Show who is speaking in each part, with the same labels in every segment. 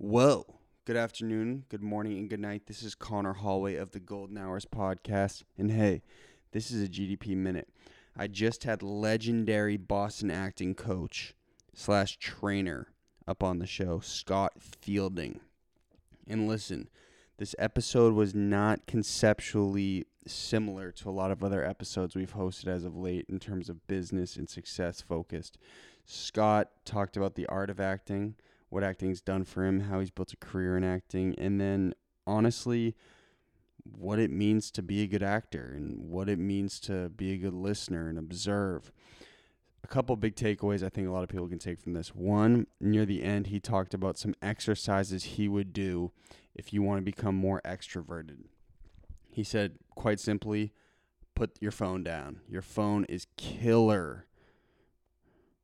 Speaker 1: Whoa. Good afternoon, good morning, and good night. This is Conor Holway of the Golden Hours podcast. And hey, this is a GDP Minute. I just had legendary Boston acting coach slash trainer up on the show, Scott Fielding. And listen, this episode was not conceptually similar to a lot of other episodes we've hosted as of late in terms of business and success focused. Scott talked about the art of acting, what acting's done for him, how he's built a career in acting, and then honestly, what it means to be a good actor and what it means to be a good listener and observe. A couple big takeaways I think a lot of people can take from this. One, near the end, he talked about some exercises he would do if you want to become more extroverted. He said, quite simply, put your phone down. Your phone is killer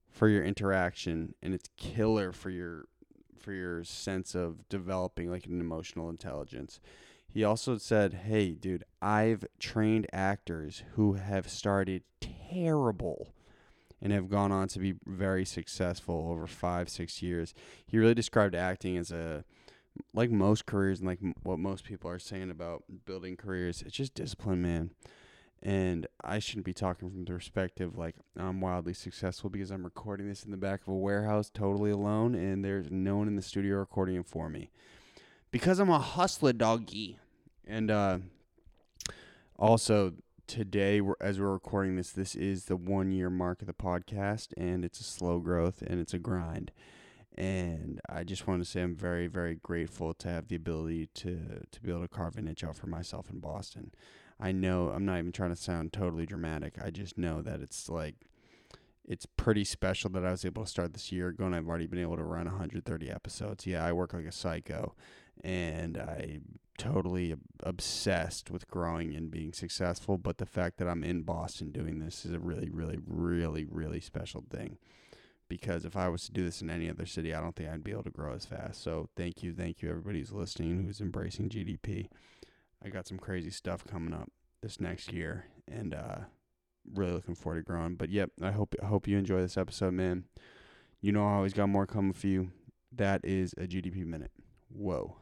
Speaker 1: for your interaction and it's killer for your for your sense of developing like an emotional intelligence. He also said, "Hey, dude, I've trained actors who have started terrible and have gone on to be very successful over 5 6 years." He really described acting as a like most careers and like m- what most people are saying about building careers, it's just discipline, man. And I shouldn't be talking from the perspective like I'm wildly successful because I'm recording this in the back of a warehouse totally alone and there's no one in the studio recording it for me. Because I'm a hustler doggy. And uh, also today we're, as we're recording this, this is the one year mark of the podcast and it's a slow growth and it's a grind. And I just want to say I'm very, very grateful to have the ability to to be able to carve a niche out for myself in Boston. I know I'm not even trying to sound totally dramatic. I just know that it's like it's pretty special that I was able to start this year ago and I've already been able to run 130 episodes. Yeah, I work like a psycho and I totally obsessed with growing and being successful, but the fact that I'm in Boston doing this is a really really really really special thing because if I was to do this in any other city, I don't think I'd be able to grow as fast. So thank you, thank you, everybody who's listening, who's embracing GDP. I got some crazy stuff coming up this next year, and uh, really looking forward to growing. But yep, I hope I hope you enjoy this episode, man. You know I always got more coming for you. That is a GDP minute. Whoa.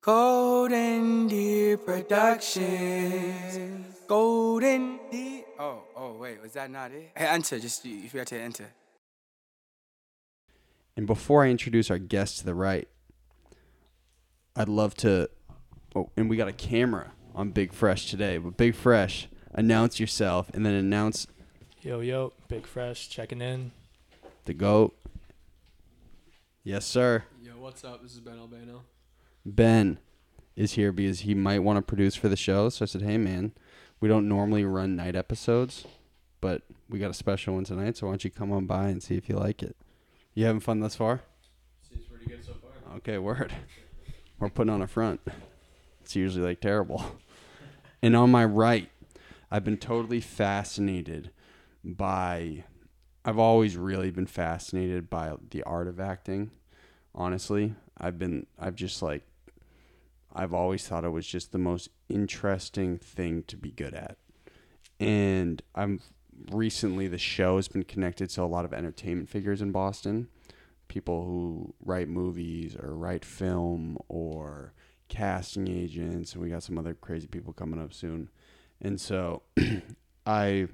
Speaker 2: Golden Deer Productions. Golden Deer. Oh, oh, wait, was that not it? Hey, enter. Just you, you forgot to enter.
Speaker 1: And before I introduce our guest to the right, I'd love to. Oh, and we got a camera on Big Fresh today. But Big Fresh, announce yourself and then announce
Speaker 3: Yo, yo, Big Fresh checking in.
Speaker 1: the goat. Yes, sir.
Speaker 4: Yo, what's up? This is Ben Albano.
Speaker 1: Ben is here because he might want to produce for the show. So I said, hey, man, we don't normally run night episodes, but we got a special one tonight. So why don't you come on by and see if you like it? You having fun thus far?
Speaker 4: Seems pretty good so far.
Speaker 1: Okay, word. We're putting on a front. It's usually like terrible. And on my right, I've been totally fascinated by. I've always really been fascinated by the art of acting. Honestly, I've been. I've just like. I've always thought it was just the most interesting thing to be good at. And I'm recently the show has been connected to a lot of entertainment figures in Boston people who write movies or write film or casting agents and we got some other crazy people coming up soon and so i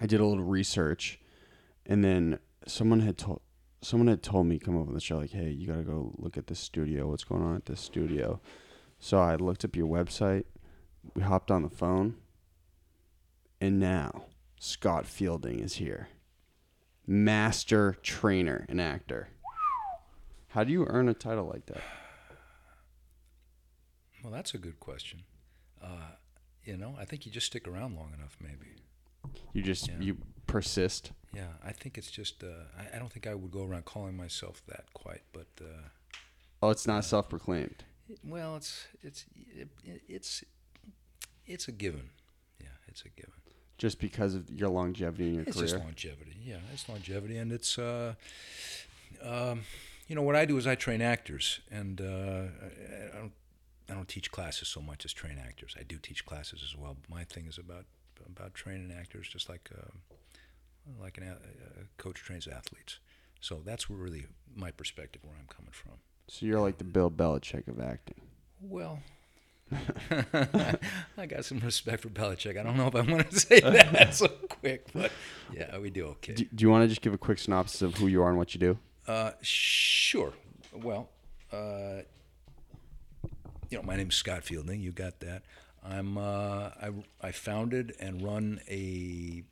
Speaker 1: i did a little research and then someone had told someone had told me come over the show like hey you got to go look at this studio what's going on at this studio so i looked up your website we hopped on the phone and now scott fielding is here master trainer and actor. How do you earn a title like that?
Speaker 5: Well, that's a good question. Uh, you know, I think you just stick around long enough, maybe.
Speaker 1: You just
Speaker 5: Yeah.
Speaker 1: you persist.
Speaker 5: Yeah, I think it's just. Uh, I, I don't think I would go around calling myself that quite, but uh,
Speaker 1: Oh, it's not self-proclaimed.
Speaker 5: well, it's it's it, it's it's a given. Yeah, it's a given.
Speaker 1: Just because of your longevity in your
Speaker 5: It's
Speaker 1: career.
Speaker 5: It's just longevity. Yeah, it's longevity, and it's. Uh, um, you know what I do is I train actors, and uh, I, I don't. I don't teach classes so much as train actors. I do teach classes as well. But my thing is about about training actors, just like uh, like an, a a coach trains athletes. So that's really my perspective where I'm coming from.
Speaker 1: So you're like the Bill Belichick of acting.
Speaker 5: Well, I got some respect for Belichick. I don't know if I want to say that so quick, but yeah, we do okay.
Speaker 1: Do, do you want to just give a quick synopsis of who you are and what you do?
Speaker 5: Uh, sure. Well, uh, you know, my name's Scott Fielding. You got that. I'm. Uh, I I founded and run a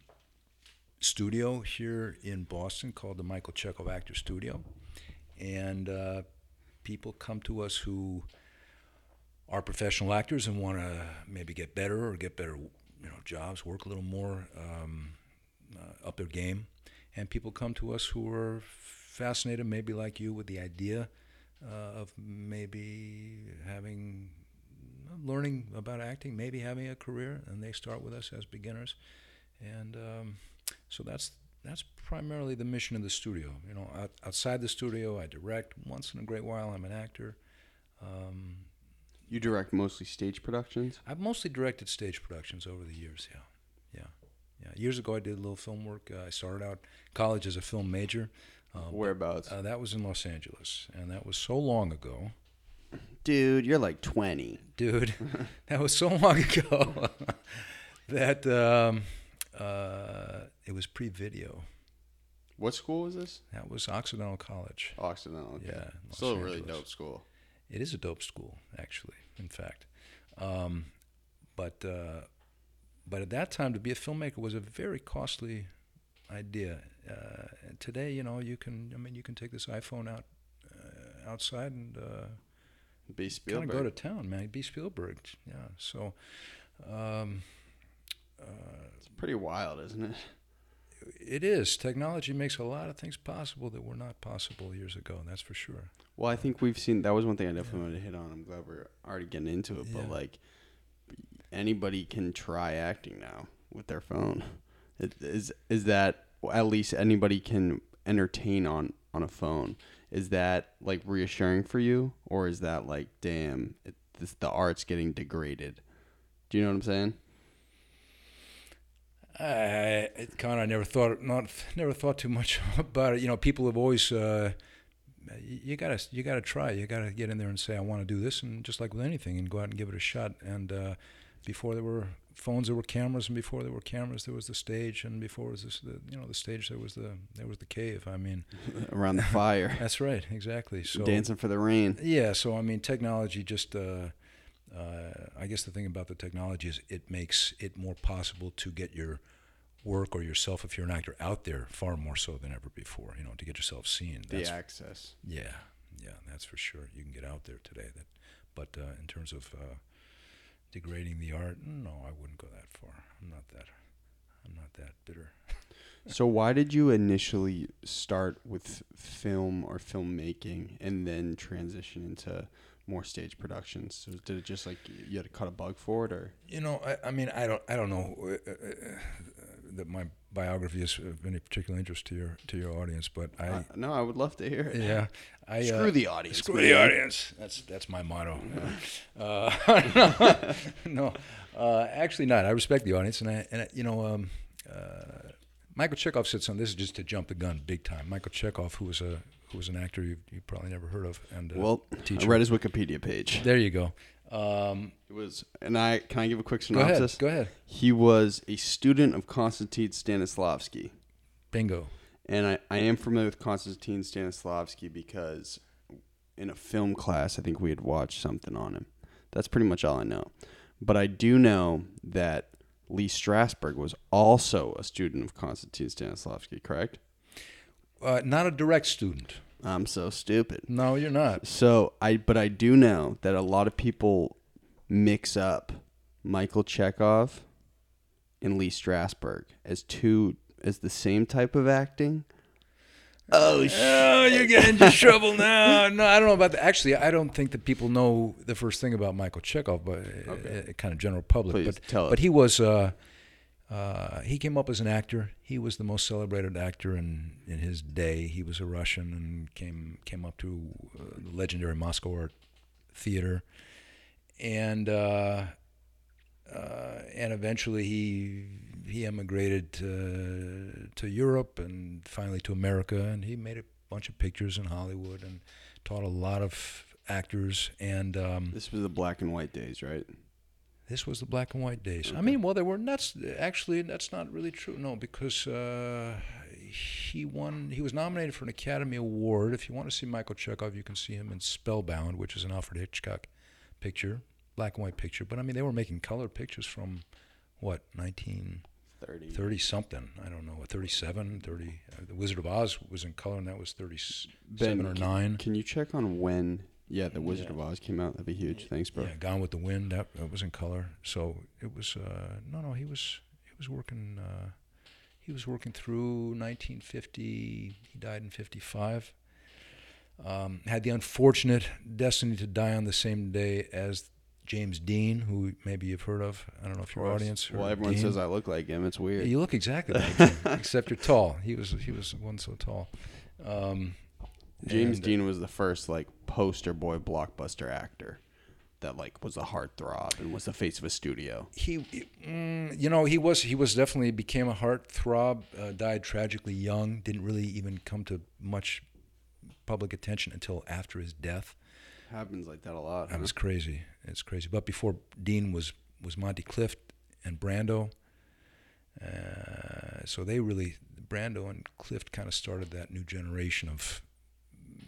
Speaker 5: studio here in Boston called the Michael Chekhov Actor Studio, and uh, people come to us who are professional actors and want to maybe get better or get better, you know, jobs, work a little more, um, uh, up their game, and people come to us who are fascinated, maybe like you, with the idea uh, of maybe having learning about acting, maybe having a career, and they start with us as beginners, and um, so that's that's primarily the mission of the studio. You know, out, outside the studio, I direct. Once in a great while, I'm an actor. Um,
Speaker 1: You direct mostly stage productions.
Speaker 5: I've mostly directed stage productions over the years. Yeah, yeah, yeah. Years ago, I did a little film work. Uh, I started out college as a film major. Uh, but,
Speaker 1: Whereabouts?
Speaker 5: uh, that was in Los Angeles, and that was so long ago,
Speaker 1: Dude, you're like 20.
Speaker 5: dude. that was so long ago that um, uh, it was pre-video.
Speaker 1: What school was this?
Speaker 5: That was Occidental College.
Speaker 1: Occidental. okay.
Speaker 5: Yeah,
Speaker 1: Still a really dope school.
Speaker 5: It is a dope school, actually. In fact, um, but uh, but at that time, to be a filmmaker was a very costly idea. Uh, today, you know, you can. I mean, you can take this iPhone out uh, outside and uh,
Speaker 1: B.
Speaker 5: kind
Speaker 1: Spielberg.
Speaker 5: of go to town, man. Be Spielberg. Yeah. So. Um, uh,
Speaker 1: it's pretty wild, isn't it?
Speaker 5: it is. Technology makes a lot of things possible that were not possible years ago. That's for sure.
Speaker 1: Well, I think we've seen that was one thing I definitely wanted to hit on. I'm glad we're already getting into it,
Speaker 5: Yeah.
Speaker 1: but like anybody can try acting now with their phone. It, is is that at least anybody can entertain on on a phone? Is that like reassuring for you, or is that like, damn, it, this, the art's getting degraded? Do you know what I'm saying?
Speaker 5: I kind of never thought not never thought too much about it. You know, people have always uh, you you gotta you gotta try. You gotta get in there and say I want to do this, and just like with anything, and go out and give it a shot. And uh, before there were phones, there were cameras, and before there were cameras, there was the stage, and before was this, the you know the stage, there was the there was the cave. I mean,
Speaker 1: Around the fire,
Speaker 5: that's right, exactly. So
Speaker 1: dancing for the rain.
Speaker 5: yeah, so I mean, technology just. Uh, uh, I guess the thing about the technology is it makes it more possible to get your work or yourself, if you're an actor, out there far more so than ever before. You know, to get yourself seen.
Speaker 1: The access.
Speaker 5: yeah, yeah, that's for sure. You can get out there today. That, but uh, in terms of uh, degrading the art, no, I wouldn't go that far. I'm not that. I'm not that bitter.
Speaker 1: So why did you initially start with film or filmmaking and then transition into more stage productions? So did it just like you had to cut a bug for it, or
Speaker 5: You know, I, I mean, I don't, I don't know uh, uh, uh, that my biography is of any particular interest to your to your audience, but I,
Speaker 1: Uh, no? I would love to hear it.
Speaker 5: yeah, I
Speaker 1: Screw
Speaker 5: uh,
Speaker 1: the audience.
Speaker 5: screw
Speaker 1: man.
Speaker 5: the audience. That's that's my motto. Uh, no, uh, actually not. I respect the audience, and I, and I, you know, um, uh, Michael Chekhov said something. This is just to jump the gun, big time. Michael Chekhov, who was a who was an actor you you probably never heard of, and uh,
Speaker 1: Well,
Speaker 5: teacher.
Speaker 1: I read his Wikipedia page.
Speaker 5: there you go. Um,
Speaker 1: It was, and I can I give a quick
Speaker 5: go ahead.
Speaker 1: synopsis?
Speaker 5: Go ahead.
Speaker 1: He was a student of Konstantin Stanislavski.
Speaker 5: Bingo.
Speaker 1: And I, I am familiar with Konstantin Stanislavski because in a film class, I think we had watched something on him. That's pretty much all I know. But I do know that Lee Strasberg was also a student of Konstantin Stanislavski, correct?
Speaker 5: Uh, not a direct student.
Speaker 1: I'm so stupid.
Speaker 5: No, you're not.
Speaker 1: So I, but I do know that a lot of people mix up Michael Chekhov and Lee Strasberg as two as the same type of acting. Oh
Speaker 5: Oh, you're getting into trouble now. No, I don't know about that. Actually, I don't think that people know the first thing about Michael Chekhov, but uh, kind of general public.
Speaker 1: Please,
Speaker 5: but
Speaker 1: tell
Speaker 5: but
Speaker 1: us.
Speaker 5: he was uh, uh, he came up as an actor. He was the most celebrated actor in in his day. He was a Russian and came came up to uh, the legendary Moscow Art Theater, and. Uh, uh, and eventually he he emigrated to, to Europe and finally to America, and he made a bunch of pictures in Hollywood and taught a lot of actors, and um,
Speaker 1: This was the black and white days, right?
Speaker 5: This was the black and white days. I mean, well, they were nuts. Actually, that's not really true. No, because uh, he won. He was nominated for an Academy Award. If you want to see Michael Chekhov, you can see him in Spellbound, which is an Alfred Hitchcock picture, black and white picture. But I mean, they were making color pictures from what 1930
Speaker 1: Thirty.
Speaker 5: something. I don't know, 37, 30. Uh, the Wizard of Oz was in color, and that was 37
Speaker 1: Ben,
Speaker 5: or
Speaker 1: can-
Speaker 5: nine.
Speaker 1: Can you check on when? Yeah, the Wizard
Speaker 5: Yeah.
Speaker 1: of Oz came out. That'd be huge. Thanks, bro.
Speaker 5: Yeah, Gone with the Wind. That, that was in color. So it was. Uh, no, no, he was. He was working. Uh, he was working through 1950. He died in 55. Um, had the unfortunate destiny to die on the same day as James Dean, who maybe you've heard of. I don't know if your audience.
Speaker 1: Well, everyone
Speaker 5: Dean.
Speaker 1: says I look like him. It's weird.
Speaker 5: You look exactly like him, except you're tall. He was. He was one so tall. Um,
Speaker 1: James
Speaker 5: and,
Speaker 1: Dean was the first like poster boy blockbuster actor that like was a heartthrob and was the face of a studio.
Speaker 5: he, mm, you know, he was he was definitely became a heartthrob. Uh, died tragically young. Didn't really even come to much public attention until after his death.
Speaker 1: Happens like that a lot.
Speaker 5: That
Speaker 1: huh?
Speaker 5: was crazy. It's crazy. But before Dean was was Monty Clift and Brando. Uh, so they really Brando and Clift kind of started that new generation of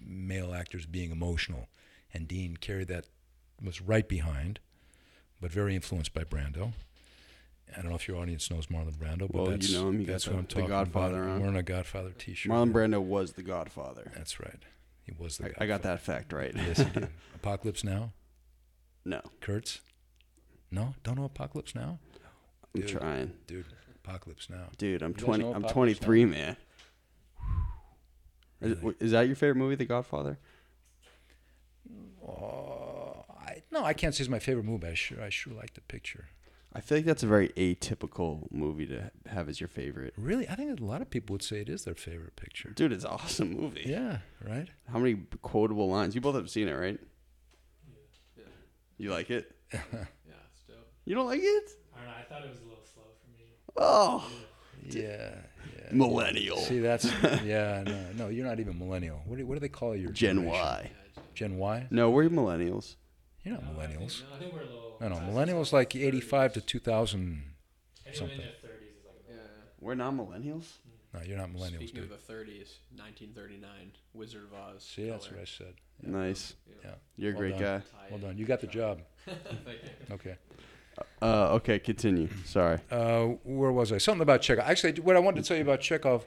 Speaker 5: male actors being emotional, and Dean carried that was right behind, but very influenced by Brando. I don't know if your audience knows Marlon Brando, but
Speaker 1: Well, you
Speaker 5: that's,
Speaker 1: know him. You got
Speaker 5: that's
Speaker 1: the-
Speaker 5: what I'm
Speaker 1: the
Speaker 5: talking
Speaker 1: Godfather,
Speaker 5: about.
Speaker 1: huh?
Speaker 5: I'm wearing a Godfather T-shirt.
Speaker 1: Marlon Brando was the Godfather.
Speaker 5: That's right. He was the.
Speaker 1: I, I got that fact right.
Speaker 5: Yes, he did. Apocalypse Now.
Speaker 1: no,
Speaker 5: Kurtz? No, don't know Apocalypse Now,
Speaker 1: I'm
Speaker 5: Dude.
Speaker 1: trying,
Speaker 5: dude. Apocalypse Now.
Speaker 1: dude. I'm 20. I'm
Speaker 5: Apocalypse
Speaker 1: 23, man. Is,
Speaker 5: Really?
Speaker 1: is that your favorite movie, The Godfather?
Speaker 5: Oh, I, no, I can't say it's my favorite movie. I sure, I sure like the picture.
Speaker 1: I feel like that's a very atypical movie to have as your favorite.
Speaker 5: Really, I think a lot of people would say it is their favorite picture.
Speaker 1: Dude, it's an awesome movie.
Speaker 5: Yeah, right.
Speaker 1: How many quotable lines? You both have seen it, right?
Speaker 4: Yeah.
Speaker 1: You like it?
Speaker 4: Yeah, it's dope.
Speaker 1: You don't like it?
Speaker 3: I don't know. I thought it was a little slow for me.
Speaker 1: Oh,
Speaker 5: Yeah, yeah.
Speaker 1: millennial.
Speaker 5: See, that's yeah. No, no, you're not even millennial. What do, what do they call your
Speaker 1: Gen
Speaker 5: generation?
Speaker 1: Y.
Speaker 5: Gen Y?
Speaker 1: No, we're millennials.
Speaker 5: You're not
Speaker 3: No, I think-
Speaker 5: millennials.
Speaker 3: no, I think we're a little.
Speaker 5: No, no, millennials like 85 to 2000.
Speaker 3: Anyone
Speaker 5: something.
Speaker 3: in their 30s is like a
Speaker 4: yeah.
Speaker 1: We're not millennials.
Speaker 5: No, you're not millennials,
Speaker 4: Speaking
Speaker 5: dude.
Speaker 4: of the 30s, 1939, Wizard of Oz.
Speaker 5: See, that's what I said.
Speaker 1: Nice.
Speaker 5: Yeah.
Speaker 1: You're a
Speaker 5: Well
Speaker 1: great
Speaker 5: done.
Speaker 1: guy.
Speaker 4: Tie
Speaker 5: Well done. You got the job.
Speaker 4: Thank you.
Speaker 5: Okay.
Speaker 1: Uh, okay, continue. Sorry.
Speaker 5: Uh, where was I? Something about Chekhov. Actually, what I wanted to tell you about Chekhov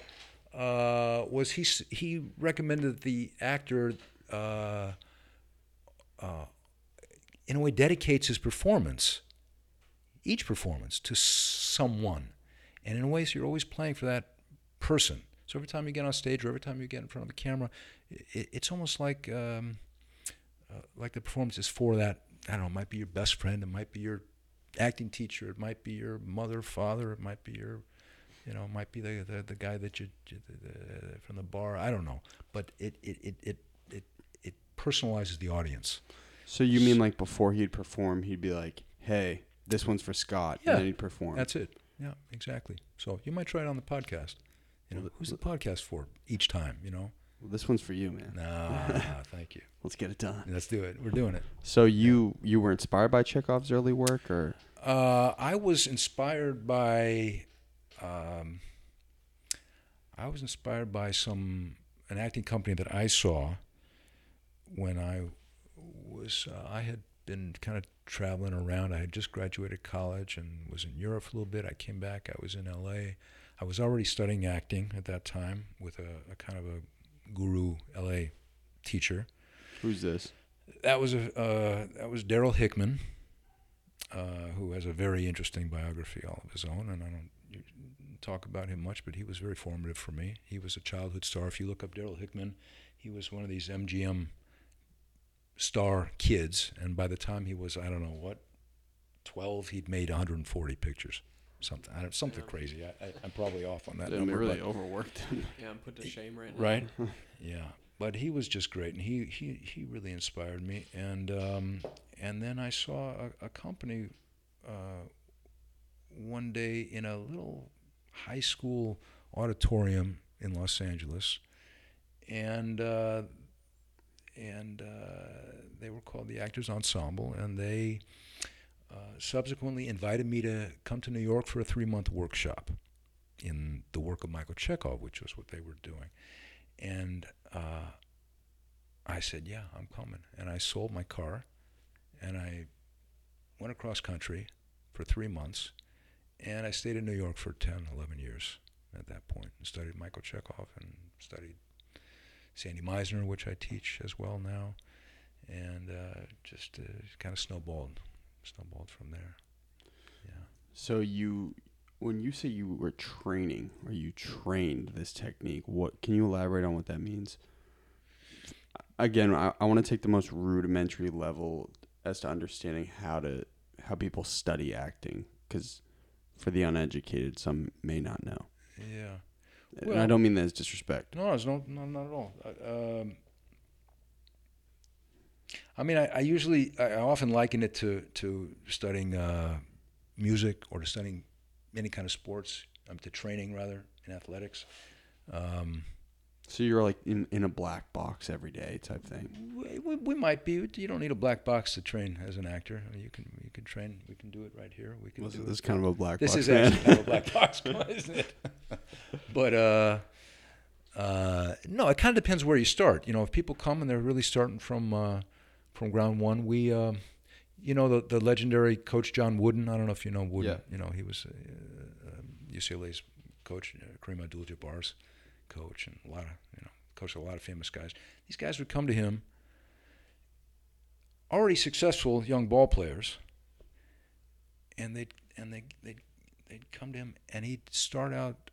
Speaker 5: uh, was he he recommended the actor uh, uh, in a way dedicates his performance, each performance, to someone, and in a way, so you're always playing for that person. So every time you get on stage or every time you get in front of the camera, it, it's almost like um, uh, like the performance is for that. I don't know. It might be your best friend. It might be your acting teacher. It might be your mother, father. It might be your, you know, it might be the the, the guy that you, the, from the bar. I don't know, but it it it it it, it personalizes the audience.
Speaker 1: So you mean like before he'd perform, he'd be like, "Hey, this one's for Scott,"
Speaker 5: Yeah,
Speaker 1: and then he'd perform.
Speaker 5: That's it. Yeah, exactly. So you might try it on the podcast. You know, who's the podcast for? Each time, you know.
Speaker 1: Well, this one's for you, man.
Speaker 5: Nah, thank you.
Speaker 1: Let's get it done.
Speaker 5: Let's do it. We're doing it.
Speaker 1: So you you were inspired by Chekhov's early work, or
Speaker 5: Uh, I was inspired by, um, I was inspired by some an acting company that I saw when I was uh, I had been kind of traveling around. I had just graduated college and was in Europe for a little bit. I came back. I was in L.A. I was already studying acting at that time with a, a kind of a guru L.A. teacher
Speaker 1: who's this?
Speaker 5: that was a uh, that was Darryl Hickman, uh, who has a very interesting biography all of his own, and I don't talk about him much, but he was very formative for me. He was a childhood star. If you look up Darryl Hickman, he was one of these MGM star kids, and by the time he was I don't know what, twelve, he'd made 140 pictures, something I don't, something
Speaker 4: Yeah.
Speaker 5: crazy. I, I, I'm probably off on that
Speaker 1: They
Speaker 5: number,
Speaker 1: really
Speaker 5: but-
Speaker 1: overworked.
Speaker 4: Yeah, I'm put to shame right now.
Speaker 5: right? yeah, but he was just great, and he he, he really inspired me. And um, and then I saw a, a company uh, one day in a little high school auditorium in Los Angeles, and uh, and uh, they were called the Actors Ensemble, and they subsequently invited me to come to New York for a three-month workshop in the work of Michael Chekhov, which was what they were doing, and uh, I said, "Yeah, I'm coming," and I sold my car, and I went across country for three months, and I stayed in New York for 10, 11 years at that point, and studied Michael Chekhov and studied Sandy Meisner, which I teach as well now, and uh, just uh, kind of snowballed, snowballed from there. Yeah.
Speaker 1: So you, when you say you were training or you trained this technique, what can you elaborate on what that means? Again, I, I want to take the most rudimentary level as to understanding how to how people study acting, because for the uneducated, some may not know.
Speaker 5: Yeah.
Speaker 1: and I don't mean that as disrespect.
Speaker 5: No, it's no, no, not at all. Uh, Um, I mean, I, I usually, I often liken it to to studying uh, music or to studying any kind of sports, um, to training rather in athletics. Um,
Speaker 1: So you're like in, in a black box every day type thing.
Speaker 5: we, we, we might be. You don't need a black box to train as an actor. You can you can train. We can do it right here. We can
Speaker 1: This
Speaker 5: do
Speaker 1: is
Speaker 5: it.
Speaker 1: kind of a black box.
Speaker 5: This
Speaker 1: box.
Speaker 5: is actually kind of a black box, isn't it? but uh, uh, no, it kind of depends where you start. You know, if people come and they're really starting from uh, from ground one, we, um, you know, the the legendary coach John Wooden. I don't know if you know Wooden.
Speaker 1: Yeah.
Speaker 5: You know, he was uh, UCLA's coach, uh, Kareem Abdul-Jabbar's coach, and a lot of you know, coached a lot of famous guys. These guys would come to him, already successful young ball players, and they and they they they'd come to him and he'd start out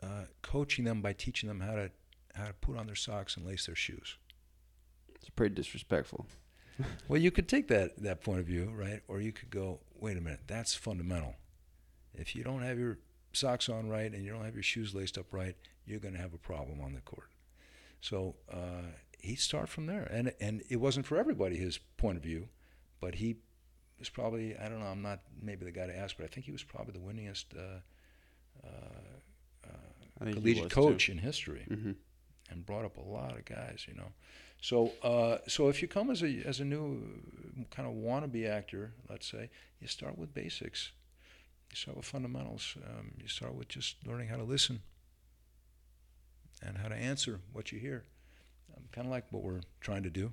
Speaker 5: uh, coaching them by teaching them how to how to put on their socks and lace their shoes.
Speaker 1: It's pretty disrespectful.
Speaker 5: Well, you could take that that point of view, right? Or you could go, wait a minute, that's fundamental. If you don't have your socks on right and you don't have your shoes laced up right, you're going to have a problem on the court. So uh, he'd start from there, and and it wasn't for everybody his point of view, but he was probably I don't know I'm not maybe the guy to ask, but I think he was probably the winningest uh, uh, collegiate coach in history
Speaker 1: hmm
Speaker 5: and brought up a lot of guys, you know. So, uh, so if you come as a as a new kind of wannabe actor, let's say, you start with basics. You start with fundamentals. Um, you start with just learning how to listen and how to answer what you hear. Um, kind of like what we're trying to do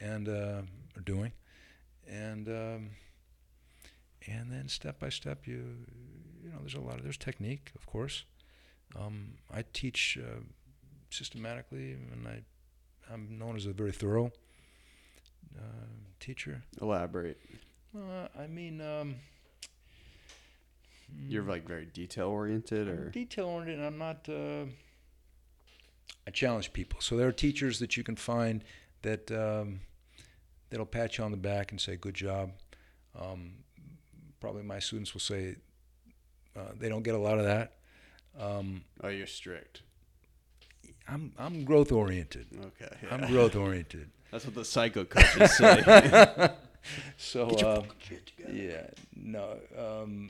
Speaker 5: and uh, are doing, and um, and then step by step, you you know, there's a lot of there's technique, of course. Um, I teach. Uh, systematically, and I, I'm known as a very thorough uh, teacher.
Speaker 1: Elaborate.
Speaker 5: Uh, I mean, um,
Speaker 1: You're like very detail oriented, or
Speaker 5: detail oriented. I'm not. Uh, I challenge people. So there are teachers that you can find that um, that'll pat you on the back and say, "Good job." Um, probably my students will say uh, they don't get a lot of that. Um,
Speaker 1: oh, you're strict.
Speaker 5: I'm I'm growth oriented.
Speaker 1: Okay,
Speaker 5: I'm growth oriented.
Speaker 1: That's what the psycho coaches say.
Speaker 5: So uh, yeah, no. Um,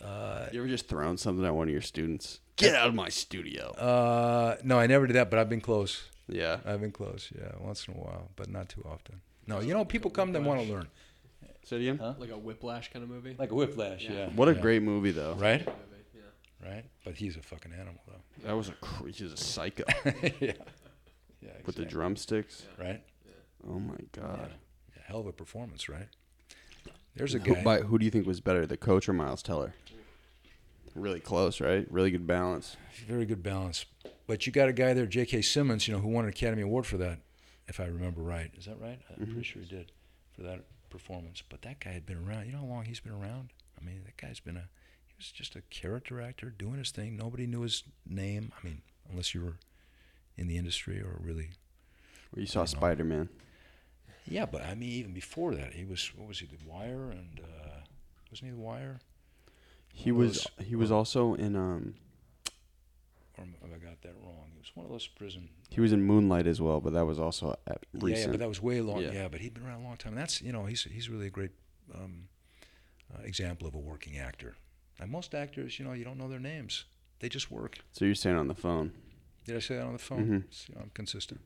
Speaker 5: uh,
Speaker 1: you ever just thrown something at one of your students? Get out of my studio.
Speaker 5: uh, no, I never did that, but I've been close.
Speaker 1: Yeah.
Speaker 5: I've been close, yeah, once in a while, but not too often. No, you know, people come that want to learn,
Speaker 1: Say it again.
Speaker 5: Huh?
Speaker 4: Like a whiplash kind of movie.
Speaker 5: like a whiplash,
Speaker 4: Yeah.
Speaker 5: yeah.
Speaker 1: What a
Speaker 5: yeah.
Speaker 1: great movie, though.
Speaker 5: right,
Speaker 4: Movie, yeah.
Speaker 5: Right. But he's a fucking animal, though.
Speaker 1: That was a cr- he's a psycho
Speaker 5: yeah, yeah.
Speaker 1: with the
Speaker 5: exactly.
Speaker 1: drumsticks.
Speaker 5: right.
Speaker 1: Oh my god.
Speaker 5: Yeah, hell of a performance, right? There's a
Speaker 1: Who,
Speaker 5: guy.
Speaker 1: by, who do you think was better, the coach or Miles Teller? Really close, right? Really good balance.
Speaker 5: Very good balance. But you got a guy there, J.K. Simmons, you know, who won an Academy Award for that, if I remember right. Is that right? I'm
Speaker 1: Mhm.
Speaker 5: pretty sure he did for that performance. But that guy had been around. You know how long he's been around? I mean, that guy's been a. He was just a character actor doing his thing. Nobody knew his name. I mean, unless you were in the industry or really.
Speaker 1: Where you saw. Spider Man.
Speaker 5: Yeah, but I mean, even before that, he was. What was he? The Wire and uh, wasn't he the Wire?
Speaker 1: He
Speaker 5: One of
Speaker 1: was
Speaker 5: those-
Speaker 1: he was also in um
Speaker 5: Or have I got that wrong? He was one of those prison
Speaker 1: he was in Moonlight as well, but that was also at
Speaker 5: Yeah,
Speaker 1: recent.
Speaker 5: yeah, but that was way long.
Speaker 1: Yeah.
Speaker 5: Yeah, but he'd been around a long time. And that's you know he's he's really a great um, uh, example of a working actor. And most actors, you know, you don't know their names; they just work.
Speaker 1: so you're saying on the phone.
Speaker 5: Did I say that on the phone?
Speaker 1: Mhm.
Speaker 5: See, I'm consistent.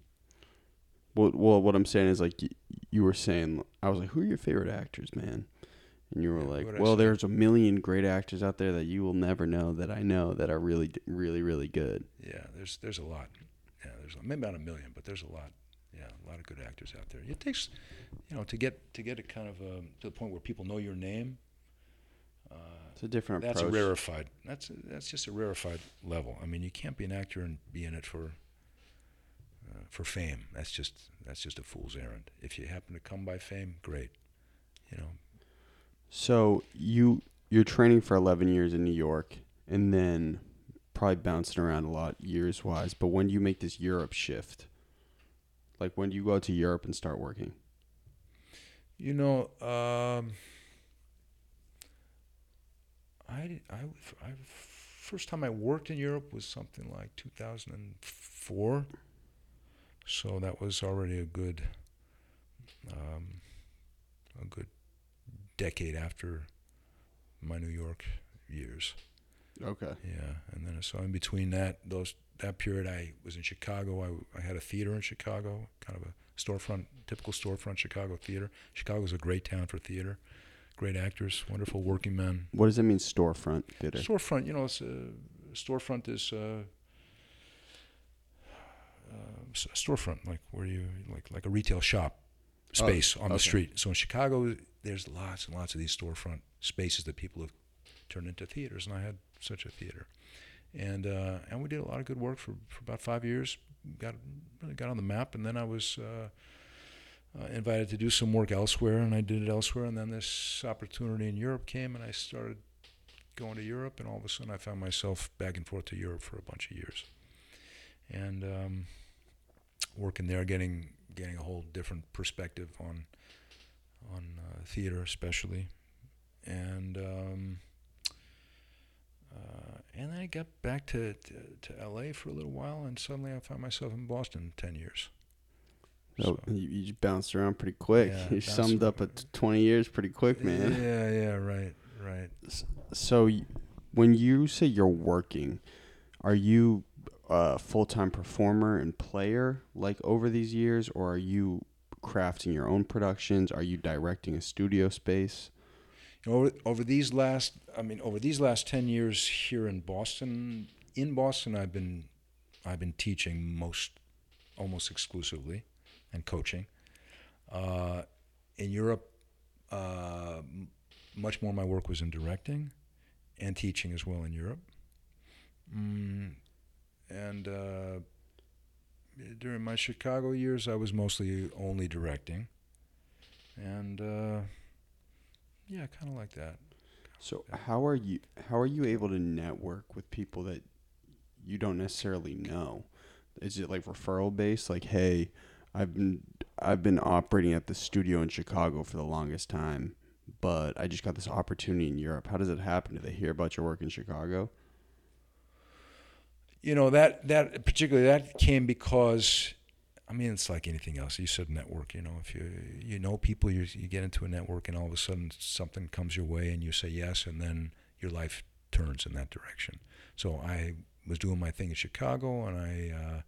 Speaker 1: Well, well, what I'm saying is like y- you were saying. I was like, "Who are your favorite actors, man?" And you were
Speaker 5: Yeah,
Speaker 1: like, "Well, there's a million great actors out there that you will never know that I know that are really, really, really good."
Speaker 5: Yeah, there's there's a lot. Yeah, there's maybe not a million, but there's a lot. Yeah, a lot of good actors out there. It takes, you know, to get to get it kind of um, to the point where people know your name. Uh,
Speaker 1: It's a different
Speaker 5: that's
Speaker 1: approach.
Speaker 5: a rarefied. That's that's just a rarefied level. I mean, you can't be an actor and be in it for uh, for fame. That's just that's just a fool's errand. If you happen to come by fame, great. You know,
Speaker 1: So you you're training for 11 years in New York, and then probably bouncing around a lot years wise. But when do you make this Europe shift? Like when do you go to Europe and start working?
Speaker 5: You know, um, I, I, I, first time I worked in Europe was something like 2004. So that was already a good, um, a good decade after my New York years.
Speaker 1: Okay.
Speaker 5: Yeah, and then so in between that those that period, I was in Chicago. I, I had a theater in Chicago, kind of a storefront, typical storefront Chicago theater. Chicago's a great town for theater, great actors, wonderful working men.
Speaker 1: What does it mean, storefront theater?
Speaker 5: Storefront, you know, it's a, storefront is uh, uh, storefront, like where you like like a retail shop space on the street. So in Chicago, there's lots and lots of these storefront spaces that people have turned into theaters, and I had such a theater, and uh, and we did a lot of good work for, for about five years. Got really got on the map, and then I was. Uh, uh, invited to do some work elsewhere, and I did it elsewhere. And then this opportunity in Europe came, and I started going to Europe, and all of a sudden I found myself back and forth to Europe for a bunch of years, and um, working there, getting getting a whole different perspective on on uh, theater, especially, and um, uh, and then I got back to, to to L.A. for a little while, and suddenly I found myself in Boston ten years.
Speaker 1: So you, you just bounced around pretty quick.
Speaker 5: Yeah,
Speaker 1: you summed up at 20 years pretty quick, man.
Speaker 5: Yeah, yeah, right, right.
Speaker 1: So when you say you're working, are you a full-time performer and player like over these years or are you crafting your own productions? Are you directing a studio space?
Speaker 5: Over, over these last, I mean, over these last ten years here in Boston, in Boston, I've been, I've been teaching most, almost exclusively, and coaching. Uh, in Europe, uh, much more my work was in directing, and teaching as well in Europe. Mm, and uh, during my Chicago years, I was mostly only directing, and. Uh, yeah, kind of like that.
Speaker 1: So how are you how are you able to network with people that you don't necessarily know? Is it like referral based like hey, I've been I've been operating at the studio in Chicago for the longest time, but I just got this opportunity in Europe. How does it happen? Do they hear about your work in Chicago?
Speaker 5: You know that that particularly that came because, I mean, it's like anything else. You said network. You know, if you you know people, you you get into a network, and all of a sudden something comes your way, and you say yes, and then your life turns in that direction. So I was doing my thing in Chicago, and I uh,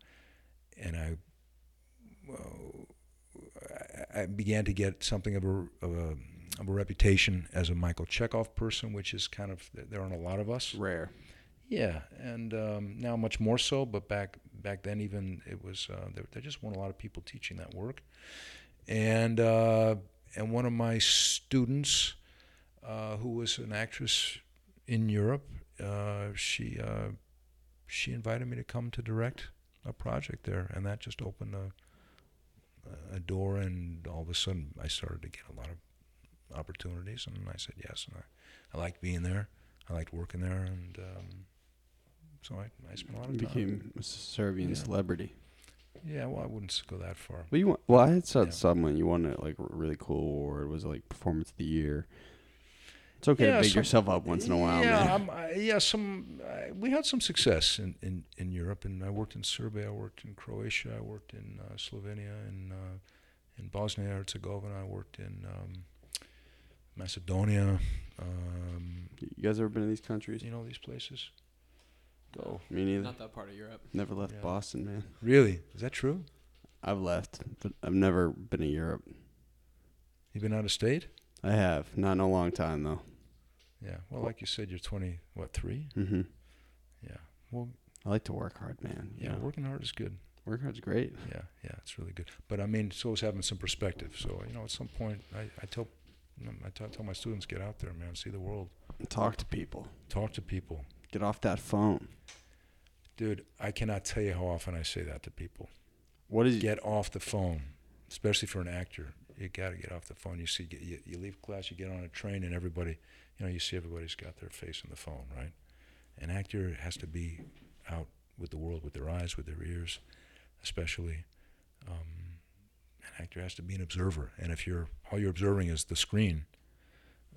Speaker 5: and I. Well, I- I began to get something of a, of a of a reputation as a Michael Chekhov person, which is kind of there aren't a lot of us.
Speaker 1: Rare.
Speaker 5: Yeah, and um, now much more so. But back back then, even it was uh, there, there just weren't a lot of people teaching that work, and uh, and one of my students, uh, who was an actress in Europe, uh, she uh, she invited me to come to direct a project there, and that just opened a a door, and all of a sudden, I started to get a lot of opportunities, and I said yes, and I, I liked being there. I liked working there, and um, so I, I spent a lot
Speaker 1: You
Speaker 5: of time.
Speaker 1: became a Serbian
Speaker 5: Yeah.
Speaker 1: celebrity.
Speaker 5: yeah, well, I wouldn't go that far.
Speaker 1: Well, you won, well, I had saw
Speaker 5: Yeah.
Speaker 1: someone you won a like really cool award. It was like performance of the year. It's okay
Speaker 5: Yeah,
Speaker 1: to big
Speaker 5: some-
Speaker 1: yourself up once in a while,
Speaker 5: yeah,
Speaker 1: man.
Speaker 5: I'm- I, yeah, some uh, we had some success in, in, in Europe, and I worked in Serbia, I worked in Croatia, I worked in uh, Slovenia, in uh, in Bosnia Herzegovina, I worked in um, Macedonia. Um,
Speaker 1: You guys ever been to these countries?
Speaker 5: you know these places?
Speaker 4: Go.
Speaker 1: Me neither.
Speaker 4: Not that part of Europe.
Speaker 1: Never left
Speaker 5: Yeah.
Speaker 1: Boston, man.
Speaker 5: Really? Is that true?
Speaker 1: I've left, but I've never been to Europe.
Speaker 5: You've been out of state?
Speaker 1: I have, not in a long time though.
Speaker 5: Yeah. Well, like you said, you're 20, what, three?
Speaker 1: hmm
Speaker 5: Yeah. Well,
Speaker 1: I like to work hard, man.
Speaker 5: yeah,
Speaker 1: know.
Speaker 5: working hard is good.
Speaker 1: work hard's great.
Speaker 5: Yeah, yeah, it's really good. But I mean, it's always having some perspective. So, you know, at some point, I, I tell I tell, tell my students, get out there, man, see the world,
Speaker 1: Talk to people.
Speaker 5: talk to people.
Speaker 1: Get off that phone.
Speaker 5: Dude, I cannot tell you how often I say that to people.
Speaker 1: What is
Speaker 5: Get off the phone, especially for an actor. You got to get off the phone. You see, you, you leave class, you get on a train, and everybody, you know, you see everybody's got their face on the phone, right? An actor has to be out with the world, with their eyes, with their ears, especially. Um, an actor has to be an observer, and if you're all you're observing is the screen,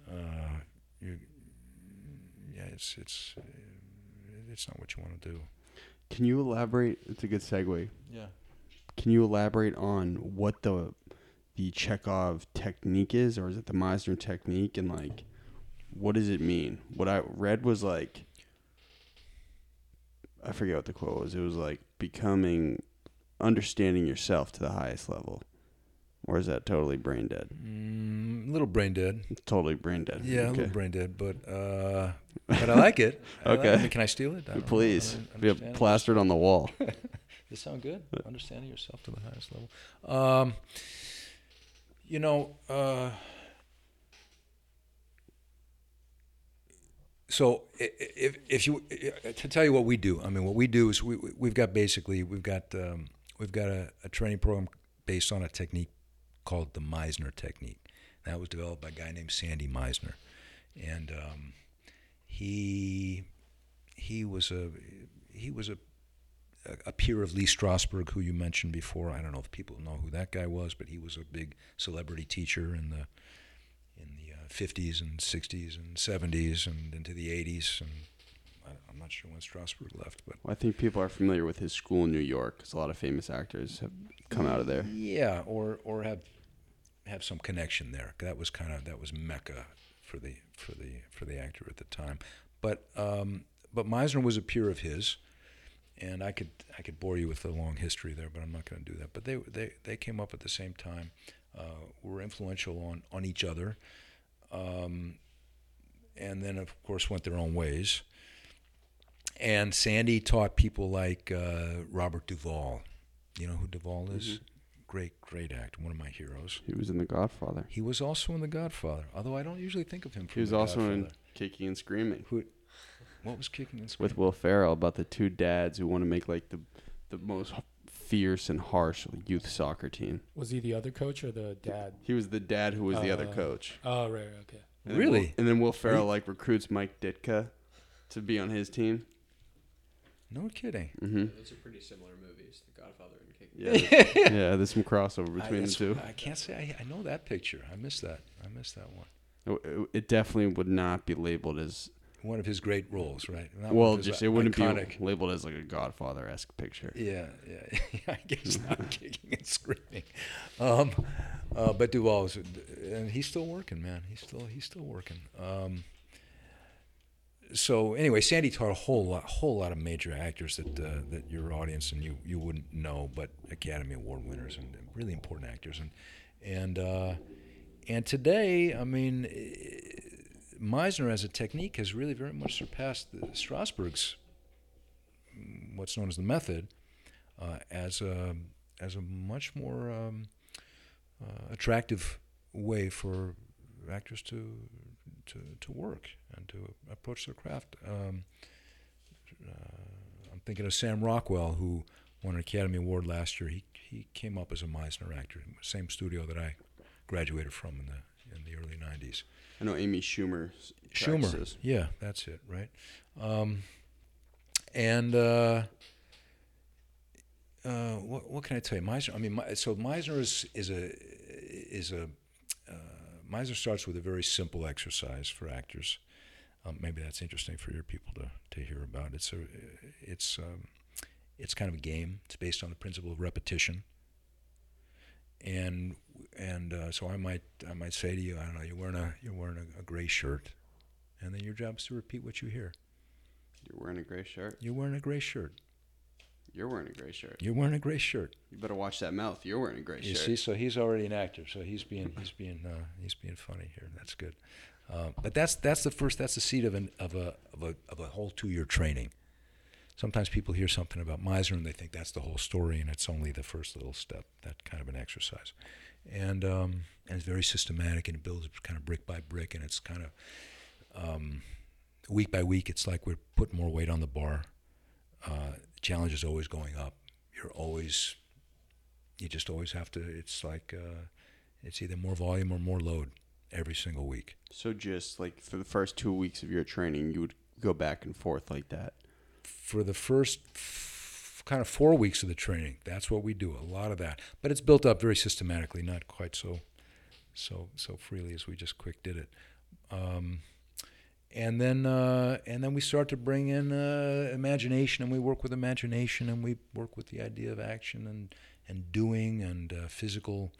Speaker 5: uh, you, yeah, it's it's it's not what you want to do.
Speaker 1: Can you elaborate? It's a good segue.
Speaker 5: Yeah.
Speaker 1: Can you elaborate on what the the Chekhov technique is, or is it the Meisner technique, and like, what does it mean? What I read was like, I forget what the quote was. It was like becoming, understanding yourself to the highest level, or is that totally brain dead?
Speaker 5: Mm, a little brain dead.
Speaker 1: It's totally brain dead.
Speaker 5: Yeah, a little brain dead, but uh, but I like it. I like
Speaker 1: Okay.
Speaker 5: Can I steal it? I.
Speaker 1: Please,
Speaker 5: Un-
Speaker 1: we have
Speaker 5: understanding-
Speaker 1: plastered on the wall.
Speaker 5: Does it sound good? Understanding yourself to the highest level. Um, you know, uh, so if if you to tell you what we do, I mean, what we do is we we- we've got basically we've got um, we've got a, a training program based on a technique called the Meisner technique. That was developed by a guy named Sandy Meisner, and um, he he was a he was a a- peer of Lee Strasberg, who you mentioned before. I don't know if people know who that guy was, but he was a big celebrity teacher in the 50s and 60s and 70s and into the 80s. And I, I'm not sure when Strasberg left, but
Speaker 1: I think people are familiar with his school in New York because a lot of famous actors have come out of there.
Speaker 5: Yeah, or or have have some connection there. That was kind of that was mecca for the for the for the actor at the time. But um, but Meisner was a peer of his, and I could I could bore you with the long history there, but I'm not going to do that. But they they they came up at the same time, uh, were influential on on each other, um, and then of course went their own ways. And Sandy taught people like uh, Robert Duvall. You know who Duvall is? Great, great actor, one of my heroes.
Speaker 1: He was in The Godfather.
Speaker 5: He was also in The Godfather, although I don't usually think of him. From
Speaker 1: He was also in Kicking and Screaming
Speaker 5: Who? What was kicking and Screaming? with?
Speaker 1: Will Ferrell about the two dads who want to make like the the most fierce and harsh youth soccer team.
Speaker 3: Was he the other coach or the dad?
Speaker 1: He was the dad who was the other
Speaker 3: Uh,
Speaker 1: coach.
Speaker 3: Oh, right, right, okay.
Speaker 1: And then Will-
Speaker 5: Really?
Speaker 1: and then Will Ferrell like recruits Mike Ditka to be on his team.
Speaker 5: No kidding.
Speaker 1: hmm
Speaker 4: Those are pretty similar movies, The Godfather and Kicking.
Speaker 1: Yeah, there's- yeah. There's some crossover
Speaker 5: I,
Speaker 1: between the
Speaker 5: that's-
Speaker 1: two.
Speaker 5: I can't say I, I know that picture. I missed that. I missed that one.
Speaker 1: It- It, it definitely would not be labeled as
Speaker 5: One of his great roles, right? Not
Speaker 1: well,
Speaker 5: his
Speaker 1: just it wouldn't
Speaker 5: iconic.
Speaker 1: be labeled as like a Godfather esque picture.
Speaker 5: Yeah, yeah, I guess not kicking and screaming. Um, uh, but Duvall's, and he's still working, man. He's still he's still working. Um, so anyway, Sandy taught a whole lot, whole lot of major actors that uh, that your audience and you you wouldn't know, but Academy Award winners and really important actors, and and uh, and today, I mean. eh, Meisner as a technique has really very much surpassed Strasberg's mm, what's known as the method uh, as a as a much more um, uh, attractive way for actors to to to work and to approach their craft. Um, uh, I'm thinking of Sam Rockwell, who won an Academy Award last year. He he came up as a Meisner actor, in the same studio that I graduated from in the in the early '90s.
Speaker 1: I know Amy Schumer.
Speaker 5: Schumer. Yeah, that's it, right? Um, and uh, uh, what, what can I tell you? Meisner. I mean, Mi- so Meisner is is a is a uh, Meisner starts with a very simple exercise for actors. Um, maybe that's interesting for your people to, to hear about. It's a it's um, it's kind of a game. It's based on the principle of repetition. And and uh, so I might I might say to you, I don't know, you're wearing a you're wearing a, a gray shirt, and then your job is to repeat what you hear.
Speaker 1: You're wearing a gray shirt.
Speaker 5: You're wearing a gray shirt.
Speaker 1: You're wearing a gray shirt.
Speaker 5: You're wearing a gray shirt.
Speaker 1: You better watch that mouth. You're wearing a gray
Speaker 5: You
Speaker 1: shirt.
Speaker 5: You see, so he's already an actor. So he's being he's being uh, he's being funny here. That's good. Uh, but that's that's the first. That's the seed of an of a of a of a whole two year training. Sometimes people hear something about Meisner and they think that's the whole story, and it's only the first little step. That kind of an exercise, and um, and it's very systematic and it builds kind of brick by brick, and it's kind of um, week by week. It's like we're putting more weight on the bar. Uh, the challenge is always going up. You're always you just always have to it's like uh, it's either more volume or more load every single week
Speaker 1: So just like for the first two weeks of your training, you would go back and forth like that.
Speaker 5: for the first kind of four weeks of the training that's what we do a lot of that but it's built up very systematically not quite so so so freely as we just quick did it um, and then uh, and then we start to bring in uh, imagination and we work with imagination and we work with the idea of action and and doing and uh, physical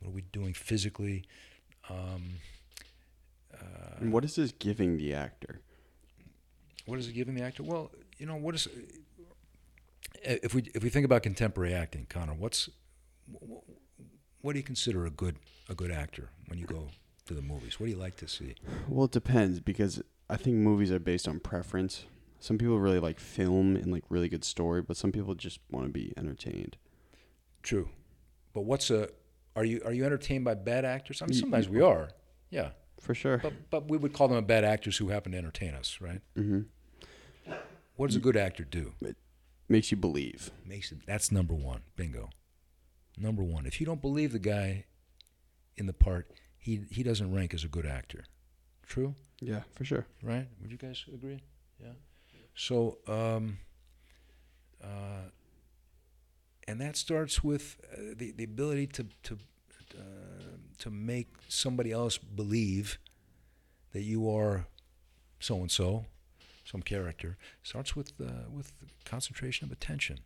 Speaker 5: what are we doing physically um, uh,
Speaker 1: And what is this giving the actor?
Speaker 5: what is it giving the actor? Well, you know, what is if we if we think about contemporary acting, Conor? What's what do you consider a good a good actor when you go to the movies? What do you like to see?
Speaker 1: Well, it depends because I think movies are based on preference. Some people really like film and like really good story, but some people just want to be entertained.
Speaker 5: True, but what's a are you are you entertained by bad actors? I mean, sometimes we are, yeah,
Speaker 1: For sure.
Speaker 5: but but we would call them bad actors who happen to entertain us, right?
Speaker 1: hmm
Speaker 5: What does a good actor do?
Speaker 1: Makes you believe.
Speaker 5: Makes it that's number one. Bingo. Number one. If you don't believe the guy in the part, he he doesn't rank as a good actor. True.
Speaker 1: Yeah, for sure.
Speaker 5: right? Would you guys agree? Yeah. So, um, uh, and that starts with uh, the the ability to to uh, to make somebody else believe that you are so and so, some character. Starts with uh, with concentration of attention.